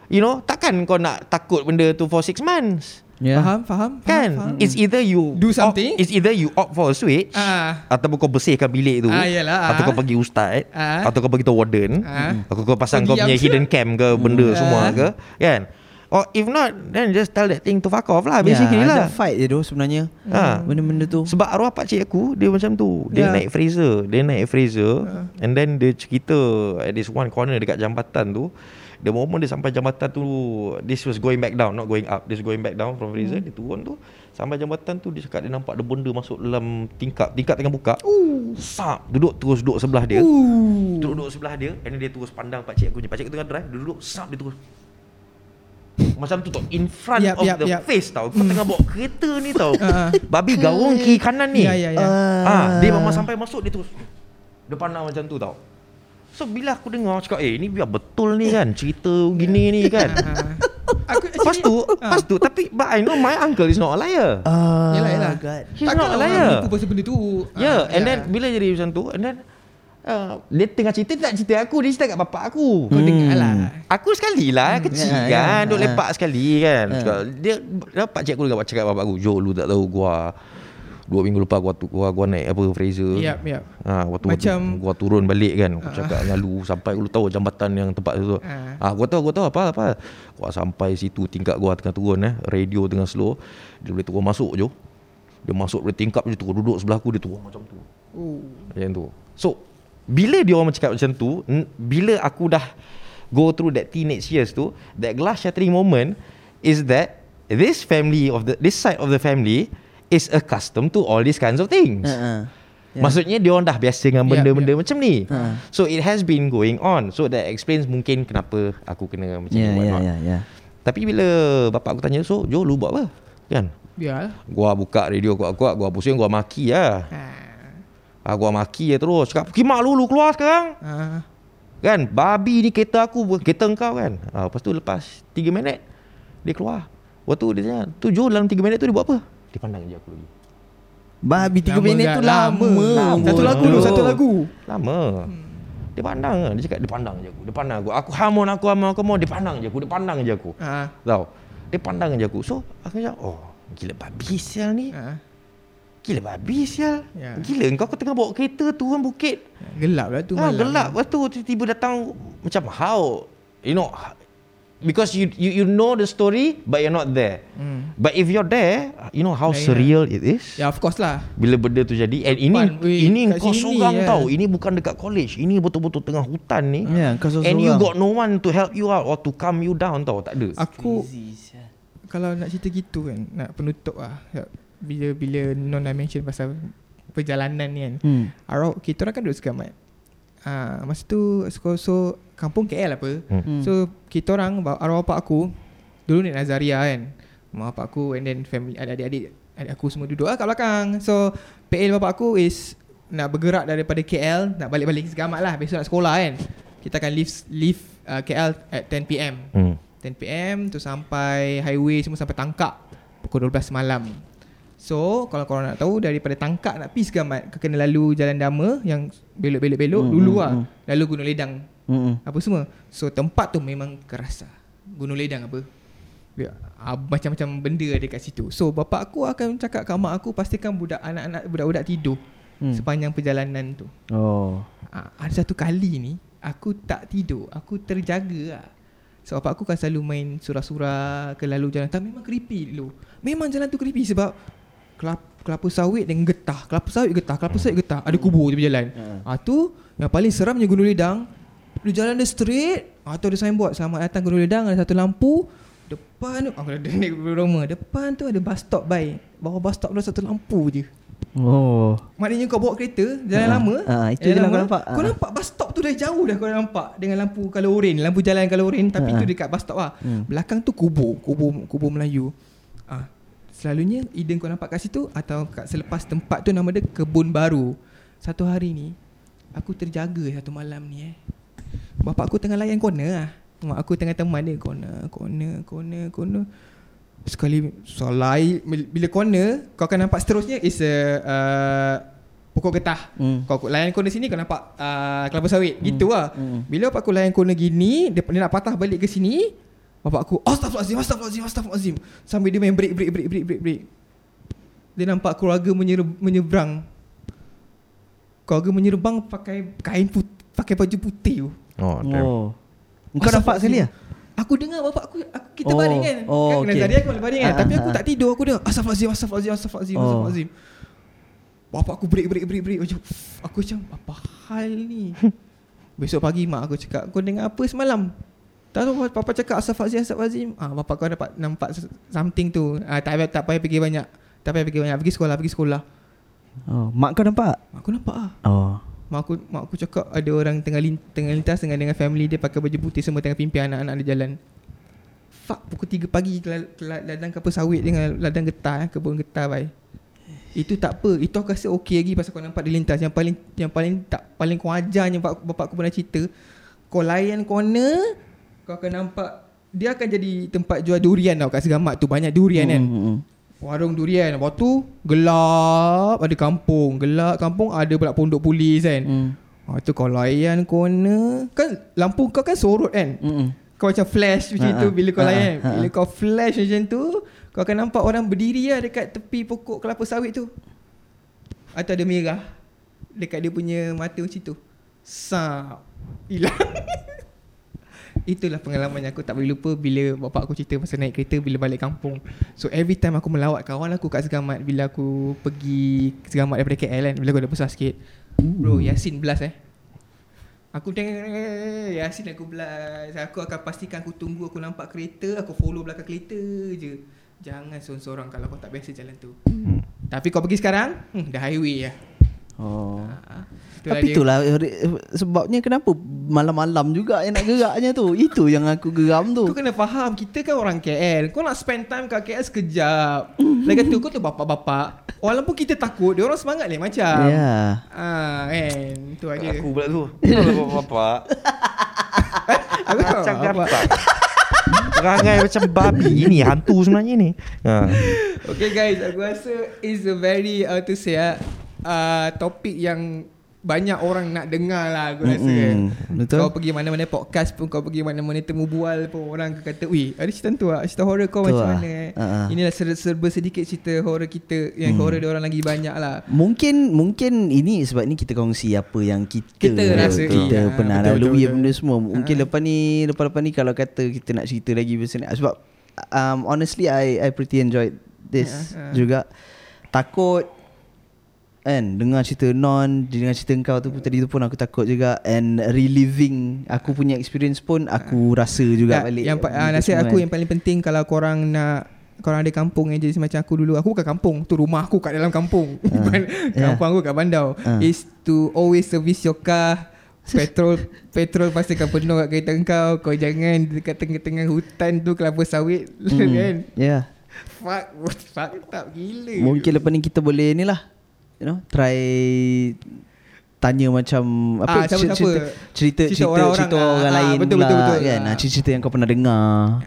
You know, takkan kau nak takut benda tu for 6 months. Yeah. Faham, faham, faham, Kan faham. It's either you Do opt- something. It's either you opt for a switch Ah. Ataupun kau bersihkan bilik tu Ah, yalah, Atau ah. kau pergi ustaz Ah. Atau kau pergi tu warden Ah. Atau kau pasang Kau kau punya hidden cam ke Benda Ah. semua ke Kan Or if not Then just tell that thing to fuck off lah Yeah, Basically lah. ajak fight je tu sebenarnya. Ha. Benda-benda tu. Sebab arwah pakcik aku Dia macam tu. Dia Yeah. naik Fraser Dia naik Fraser And then dia cerita At this one corner Dekat jambatan tu. The moment dia sampai jambatan tu This was going back down Not going up This going back down from Fraser Dia turun tu. Sampai jambatan tu Dia cakap dia nampak Ada benda masuk dalam tingkap. Tingkap tengah buka. Sap Duduk terus duduk sebelah dia. Duduk duduk sebelah dia And then dia terus pandang pakcik aku. Pakcik aku tengah drive Dia duduk Sap dia terus macam tu tau In front Yap, of yap, the yap. face tau Kau tengah bawa kereta ni tau Ah. Babi gaung kiri kanan ni Ya, ya, ya. Ah, dia memang sampai masuk dia terus dia pandang macam tu tau. So bila aku dengar cakap eh ni biar betul ni kan cerita gini ni kan. Ah. Aku Lepas tu, lepas tu tapi but I know my uncle is not a liar. Ah, Yelah, yelah. God. He's Takkan not a orang liar. menipu pasal benda tu. Yeah, Ah, and then bila jadi macam tu and then uh, dia tengah cerita dia tak cerita aku, dia cerita kat bapak aku. Kau dengar lah. Aku sekali lah kecil Ya, kan, ya, duk ya. lepak sekali kan. Ya. Cakap, Dia dapat cik aku dekat cakap bapak aku, "Jo, lu tak tahu gua Dua minggu lepas gua, tu, gua, gua naik apa Fraser Yap, yap. Ha, waktu Macam- gua turun balik kan Aku cakap dengan lu Sampai lu tahu jambatan yang tempat tu Ah. Ah, Gua tahu, gua tahu apa apa Gua sampai situ tingkat gua tengah turun eh Radio tengah slow Dia boleh turun masuk je Dia masuk dari tingkap je turun Duduk sebelah aku dia turun macam tu Oh. Macam tu So Bila dia orang cakap macam tu Bila aku dah Go through that teenage years tu That glass shattering moment Is that This family of the This side of the family Is accustomed to all these kinds of things Uh, uh. Yeah. Maksudnya dia orang dah biasa dengan Ya, benda-benda ya. macam ni. Ha. So it has been going on. So that explains mungkin kenapa aku kena macam Ya, ni. ya, whatnot. ya, ya. Tapi bila bapak aku tanya, so Jo lu buat apa? Kan? Biar. Gua buka radio kuat-kuat, gua pusing, gua maki lah. Ha. Ah, gua maki lah terus. Cakap, kimak lu, lu keluar sekarang. Ha. Kan? Babi ni kereta aku, bukan kereta engkau kan? Ah, lepas tu lepas 3 minit, dia keluar. Waktu dia tanya, tu Jo dalam 3 minit tu dia buat apa? Dia pandang je aku lagi. Babi 3 Lama minit tu Lama. lama. Lama. Satu lagu tu, satu lagu. Lama. Dia pandang kan? Dia cakap dia pandang je aku. Dia pandang aku. Aku hamun aku hamun aku mau dia pandang je aku. Dia pandang je aku. Ha. Tahu. Dia pandang je aku. So aku cakap, "Oh, gila babi sial ni. Ha. Gila babi sial. Ya. Gila kau kau tengah bawa kereta turun bukit. Gelap lah tu Ha, malam. gelap. Lepas tu tiba-tiba datang macam how you know because you you you know the story but you're not there. Hmm. But if you're there, you know how Lain surreal it is. Ya of course lah. Bila benda tu jadi And ini weh, Ini kau seorang ya. tau Ini bukan dekat college Ini betul-betul tengah hutan ni Ya, kau. And you got no one to help you out Or to calm you down tau Tak ada Aku kalau nak cerita gitu kan nak penutup lah bila bila non dah mention pasal perjalanan ni kan. Hmm. Arau kita orang kan duduk segamat. Ah masa tu so, so kampung KL apa. Hmm. Hmm. So kita orang ba- arwah bapak aku dulu ni Nazaria kan. Mak bapak aku and then family adik-adik adik aku semua duduk lah kat belakang. So PL bapak aku is nak bergerak daripada KL nak balik-balik segamat lah besok nak sekolah kan. Kita akan leave leave uh, KL at 10 PM. hmm. 10 PM tu sampai highway semua sampai tangkap pukul 12 malam. So kalau korang nak tahu daripada tangkap nak pergi Segamat kau kena lalu jalan dama yang belok-belok-belok Hmm, dulu hmm, lah. hmm. Lalu Gunung Ledang Hmm. apa semua. So tempat tu memang keras lah. Gunung Ledang apa. Ah, macam-macam benda ada kat situ. So bapak aku akan cakap kat mak aku pastikan budak anak-anak budak-budak tidur Hmm. sepanjang perjalanan tu. Oh. Ah, ada satu kali ni aku tak tidur, aku terjaga lah. Sebab bapak aku kan selalu main surah-surah ke lalu jalan. Tapi memang creepy dulu. Memang jalan tu creepy sebab kelapa, kelapa sawit dengan getah. Kelapa sawit getah, kelapa sawit getah. Ada kubur je berjalan. Ha. Ah tu yang paling seramnya Gunung Ledang. Lu jalan dia straight. Ah tu ada signboard selamat datang Gunung Ledang ada satu lampu. Depan tu aku dah naik rumah. Depan tu ada bus stop baik. Bawah bus stop tu ada satu lampu je. Oh. Maknanya kau bawa kereta Jalan Ah, lama ah, itu jalan lah kau nampak. Kau Ah. nampak bus stop tu dah jauh dah kau nampak Dengan lampu kalau oren Lampu jalan kalau oren Tapi Ah. tu dekat bus stop lah Hmm. Belakang tu kubur Kubur kubur Melayu ah, Selalunya Eden kau nampak kat situ Atau kat selepas tempat tu Nama dia Kebun Baru. Satu hari ni Aku terjaga satu malam ni eh. Bapak aku tengah layan corner lah. Mak aku tengah teman dia Corner Corner Corner Corner. Sekali Solai Bila corner Kau akan nampak seterusnya Is a uh, Pokok getah. Hmm. Kau layan corner sini Kau nampak uh, Kelapa sawit. Gitu lah. Hmm. Bila bapak aku layan corner gini dia, dia nak patah balik ke sini Bapak aku Astaghfirullahaladzim Astaghfirullahaladzim Astaghfirullahaladzim Sambil dia main break break break break break break Dia nampak keluarga menyer, menyeberang Keluarga menyerbang pakai kain putih Pakai baju putih tu Oh, damn. Oh. Kau nampak sekali lah? Aku dengar bapak aku, aku kita Oh, baring kan. oh, kan okay. okay. Aku boleh baring kan. Ah, Tapi ah, aku ah. tak tidur, aku dengar astagfirullahalazim, astagfirullahalazim, astagfirullahalazim, Oh. astagfirullahalazim. Bapak aku break break break break macam aku macam apa hal ni? Besok pagi mak aku cakap, kau dengar apa semalam? Tak tahu papa cakap astagfirullahalazim, astagfirullahalazim. Ah bapak kau dapat nampak something tu. Ah tak payah tak payah fikir banyak. Tak payah fikir banyak. Pergi sekolah, pergi sekolah. Oh, mak kau nampak? Mak aku nampak ah. Oh. Mak aku mak aku cakap ada orang tengah lin, tengah lintas dengan dengan family dia pakai baju putih semua tengah pimpin anak-anak dia jalan. Fuck pukul 3 pagi ladang kapal sawit dengan ladang getah eh, kebun getah bai. Itu tak apa. Itu aku rasa okey lagi pasal kau nampak dia lintas. Yang paling yang paling tak paling kau ajarnya bapak, bapak aku pernah cerita. Kau layan corner, kau akan nampak dia akan jadi tempat jual durian tau kat Segamat tu banyak durian kan. Hmm, hmm. Warung durian Lepas tu Gelap Ada kampung Gelap kampung Ada pula pondok polis kan Hmm. hmm. tu kau layan corner Kan lampu kau kan sorot kan Hmm, hmm. Kau macam flash macam Ha, tu ha. Bila kau Ha, layan ha, ha. Bila kau flash macam tu Kau akan nampak orang berdiri lah Dekat tepi pokok kelapa sawit tu Atau ada merah Dekat dia punya mata macam tu Sap Hilang Itulah pengalaman yang aku tak boleh lupa Bila bapak aku cerita pasal naik kereta Bila balik kampung. So every time aku melawat kawan aku kat Segamat Bila aku pergi Segamat daripada KL kan Bila aku dah besar sikit. Bro Yasin belas eh. Aku tengok Yasin aku belas. Aku akan pastikan aku tunggu Aku nampak kereta Aku follow belakang kereta je. Jangan seorang-seorang Kalau kau tak biasa jalan tu. Hmm. Tapi kau pergi sekarang? Hmm, Dah highway lah Oh. ha, Tapi itulah eh, sebabnya kenapa malam-malam juga yang nak geraknya tu. Itu yang aku geram tu. Kau kena faham Kita kan orang KL Kau nak spend time kat KL sekejap Lagi tu kau tu bapak-bapak Walaupun kita takut Dia orang semangat ni macam Ya. Ah, kan Tu aja Aku pula tu. Kalau bapak. Aku Macam bapak. Perangai macam babi. Ini hantu sebenarnya ni. Ha. Okay guys Aku rasa Is a very How to say uh, Topik yang Banyak orang nak dengar lah Aku rasa Mm-mm. Betul. Kau pergi mana-mana podcast pun Kau pergi mana-mana temu bual pun Orang akan kata Weh ada cerita tu lah Cerita horror kau Tu macam lah. mana eh Ha-ha. Inilah ser- serba sedikit cerita horror kita Yang Hmm. horror dia orang lagi banyak lah Mungkin mungkin ini sebab ni kita kongsi apa yang kita Kita rasai. kita Ya, pernah betul, lalui betul, benda semua. Mungkin Ha. lepas ni lepas-lepas ni kalau kata kita nak cerita lagi pasal ni sebab um, honestly I I pretty enjoyed this Ha, ha. juga. Takut kan dengar cerita non dengar cerita kau tu pun tadi tu pun aku takut juga. And reliving aku punya experience pun aku rasa juga Ya, balik Yang ah, benda nasihat aku kan. yang paling penting Kalau korang nak Korang ada kampung yang jadi macam aku dulu. Aku bukan kampung Tu rumah aku kat dalam kampung. Ya. Kampung aku kat Bandau. Ah. Is to always service your car. Petrol Petrol pastikan penuh kat kereta kau. Kau jangan dekat tengah-tengah hutan tu Kelapa sawit. Hmm. kan? Ya Fuck Fuck tak gila. Mungkin lepas ni kita boleh ni lah You know Try Tanya macam Ah, Apa siapa-siapa. cerita, cerita, Cerita cerita, orang-orang, cerita ah, orang ah, lain betul, pula betul, betul. kan Ah. ah. Cerita-cerita yang kau pernah dengar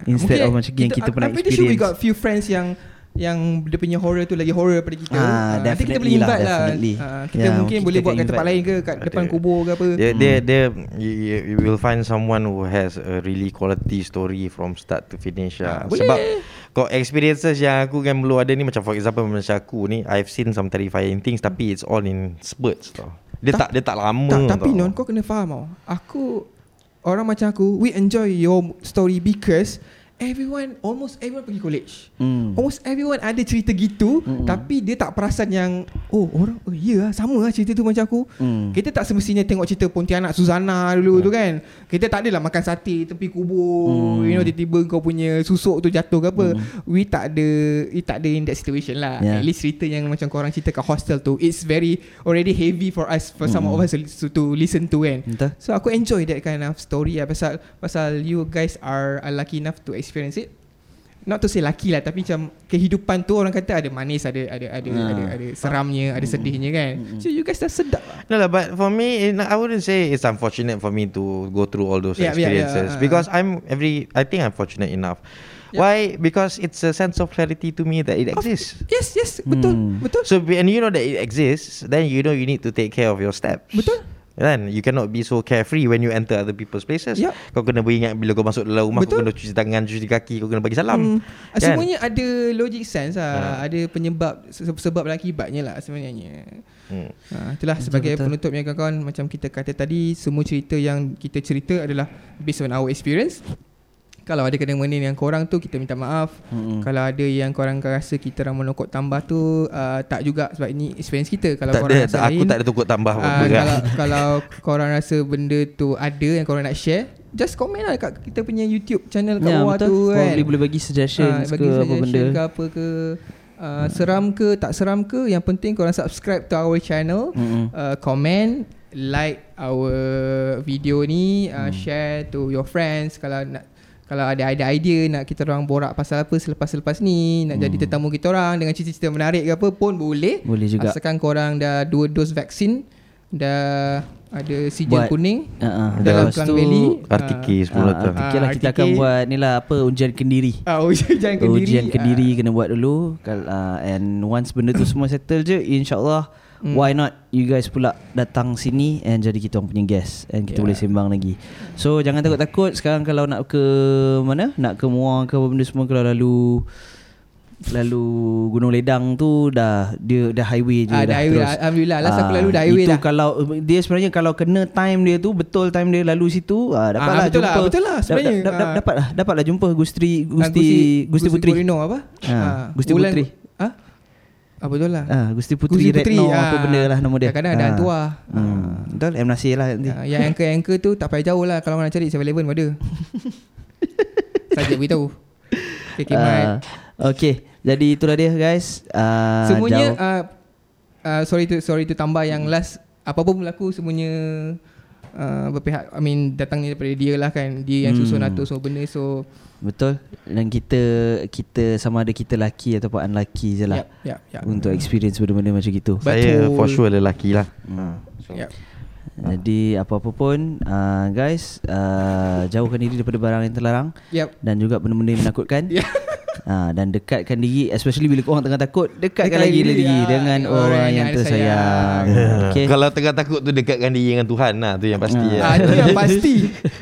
Instead of macam yang kita pernah I'm pretty sure we experience got few friends yang yang dia punya horror tu lagi horror daripada kita. Ah, nanti kita definitely boleh lah, invite lah. definitely. Ah, kita Ya, mungkin kita boleh buat kat tempat lain ke kat depan Ada. kubur ke apa. Dia, dia, dia you, will find someone who has a really quality story from start to finish Ah, lah. boleh. Sebab kau experiences yang aku kan belum ada ni macam for example macam aku ni I've seen some terrifying things tapi it's all in spurts tau. Dia tak, Tak- dia tak lama Tak, tapi tau. non kau kena faham tau. Aku orang macam aku, we enjoy your story because everyone almost everyone pergi college. Hmm. Almost everyone ada cerita gitu Mm-mm. tapi dia tak perasan yang oh orang oh ya lah sama lah cerita tu macam aku. Hmm. Kita tak semestinya tengok cerita Pontianak Suzana dulu tu kan. Kita tak adalah makan sate tepi kubur, Hmm. you know tiba-tiba kau punya susuk tu jatuh ke apa. Hmm. We tak ada we tak ada in that situation lah. Yeah. At least cerita yang macam korang cerita kat hostel tu it's very already heavy for us for some Hmm. of us to, to listen to kan. Betul? So aku enjoy that kind of story lah pasal pasal you guys are, are lucky enough to experience it. Not to say lucky lah tapi macam kehidupan tu orang kata ada manis ada ada ada Ha. ada, ada seramnya, ada sedihnya kan. So you guys dah sedap lah. No lah, but for me, it- I wouldn't say it's unfortunate for me to go through all those Yeah, yeah, yeah, experiences uh, because I'm every. I think I'm fortunate enough. Yeah. Why? Because it's a sense of clarity to me that it Of- exists. Yes, yes, betul, Hmm. betul. So and you know that it exists, then you know you need to take care of your steps. Betul. Kan? You cannot be so carefree when you enter other people's places. Yup. Kau kena beringat bila kau masuk dalam rumah, Betul. kau kena cuci tangan, cuci kaki, kau kena bagi salam. Hmm. Kan? Semuanya ada logic sense lah. Ha. Ada penyebab se- sebab dan akibatnya lah sebenarnya. Hmm. Ha, itulah Betul, sebagai betul. penutup yang kawan-kawan macam kita kata tadi semua cerita yang kita cerita adalah based on our experience. Kalau ada kena-mengena yang korang tu kita minta maaf. Hmm. Kalau ada yang korang rasa kita orang menokok tambah tu uh, tak juga sebab ini experience kita. Kalau Tak korang ada, rasa tak, aku lain, tak ada tukut tambah ah, apa-apa. kan. kalau kalau korang rasa benda tu ada yang korang nak share, just komen lah kat kita punya YouTube channel kat Ya, bawah betul. tu kan. Probably boleh bagi suggestions Ah, ke apa benda. ke apa ke uh, seram ke tak seram ke yang penting korang subscribe to our channel Hmm. uh, comment like our video ni uh, Hmm. share to your friends kalau nak kalau ada ada idea nak kita orang borak pasal apa selepas-selepas ni nak jadi Hmm. tetamu kita orang dengan cerita-cerita menarik ke apa pun boleh Boleh juga. asalkan korang dah dua dos vaksin dah ada sijil Buat- kuning Uh-uh. dalam Lepas Klang tu Valley RTK ah, 10 datang. Ah, okay lah kita RTK. akan buat ni lah apa ujian kendiri. ah, ujian kendiri Ujian kendiri Ah. kena buat dulu uh, And once benda tu semua settle je InsyaAllah Hmm. Why not You guys pula datang sini And jadi kita orang punya guest And kita Yeah. boleh sembang lagi So jangan takut-takut Sekarang kalau nak ke Mana Nak ke Muar ke apa benda semua Kalau lalu Lalu Gunung Ledang tu Dah Dia dah highway je Ah, dah highway terus. lah. Alhamdulillah. Last aku Ah, lalu dah highway itu dah. kalau Dia sebenarnya Kalau kena time dia tu Betul time dia lalu situ ah, Dapat Ah, lah betul lah, jumpa betul lah sebenarnya. da, da, da, Ah. Dapat lah Dapat lah jumpa Gusti Ah, Gusti Gusti Putri Purino apa? Ah, Gusti Putri. Ah? Ah betul lah. Ah, Gusti Putri, Gusti Retno ah. apa benda lah nama dia. Kadang-kadang ada hantu lah. Hmm. Betul M Nasir lah nanti. Ah, yang anchor-anchor tu tak payah jauh lah kalau nak cari 7-Eleven pun ada. Saja beritahu. Okay, okay. Ah, okay. Jadi itulah dia guys. Ah, Semuanya jauh. uh, uh, sorry tu sorry tu tambah yang last apa pun berlaku semuanya uh, berpihak I mean datangnya daripada dia lah kan. Dia yang Hmm. susun atur semua benda so Betul. Dan kita kita sama ada kita lelaki ataupun unlucky je lah. yap yap yap. Untuk experience benda-benda macam gitu. Saya Betul. for sure lelaki lah. Hmm. So, Yap. Jadi apa-apa pun uh, guys uh, jauhkan diri daripada barang yang terlarang Yap. dan juga benda-benda yang menakutkan. Ya. Ha, dan dekatkan diri especially bila korang tengah takut dekatkan Dekat lagi diri, lagi ah, dengan orang, yang ada tersayang. sayang. Okey. Kalau tengah takut tu dekatkan diri dengan Tuhan lah. Tu yang pasti Ah. lah. Ah, itu yang pasti.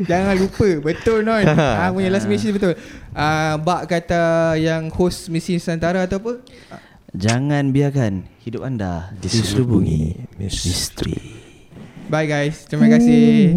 Jangan lupa. Betul non ah, Punya last message betul. Ah, Bak kata Yang host Misi Nusantara atau apa? Jangan biarkan hidup anda diselubungi misteri. Bye guys. Terima kasih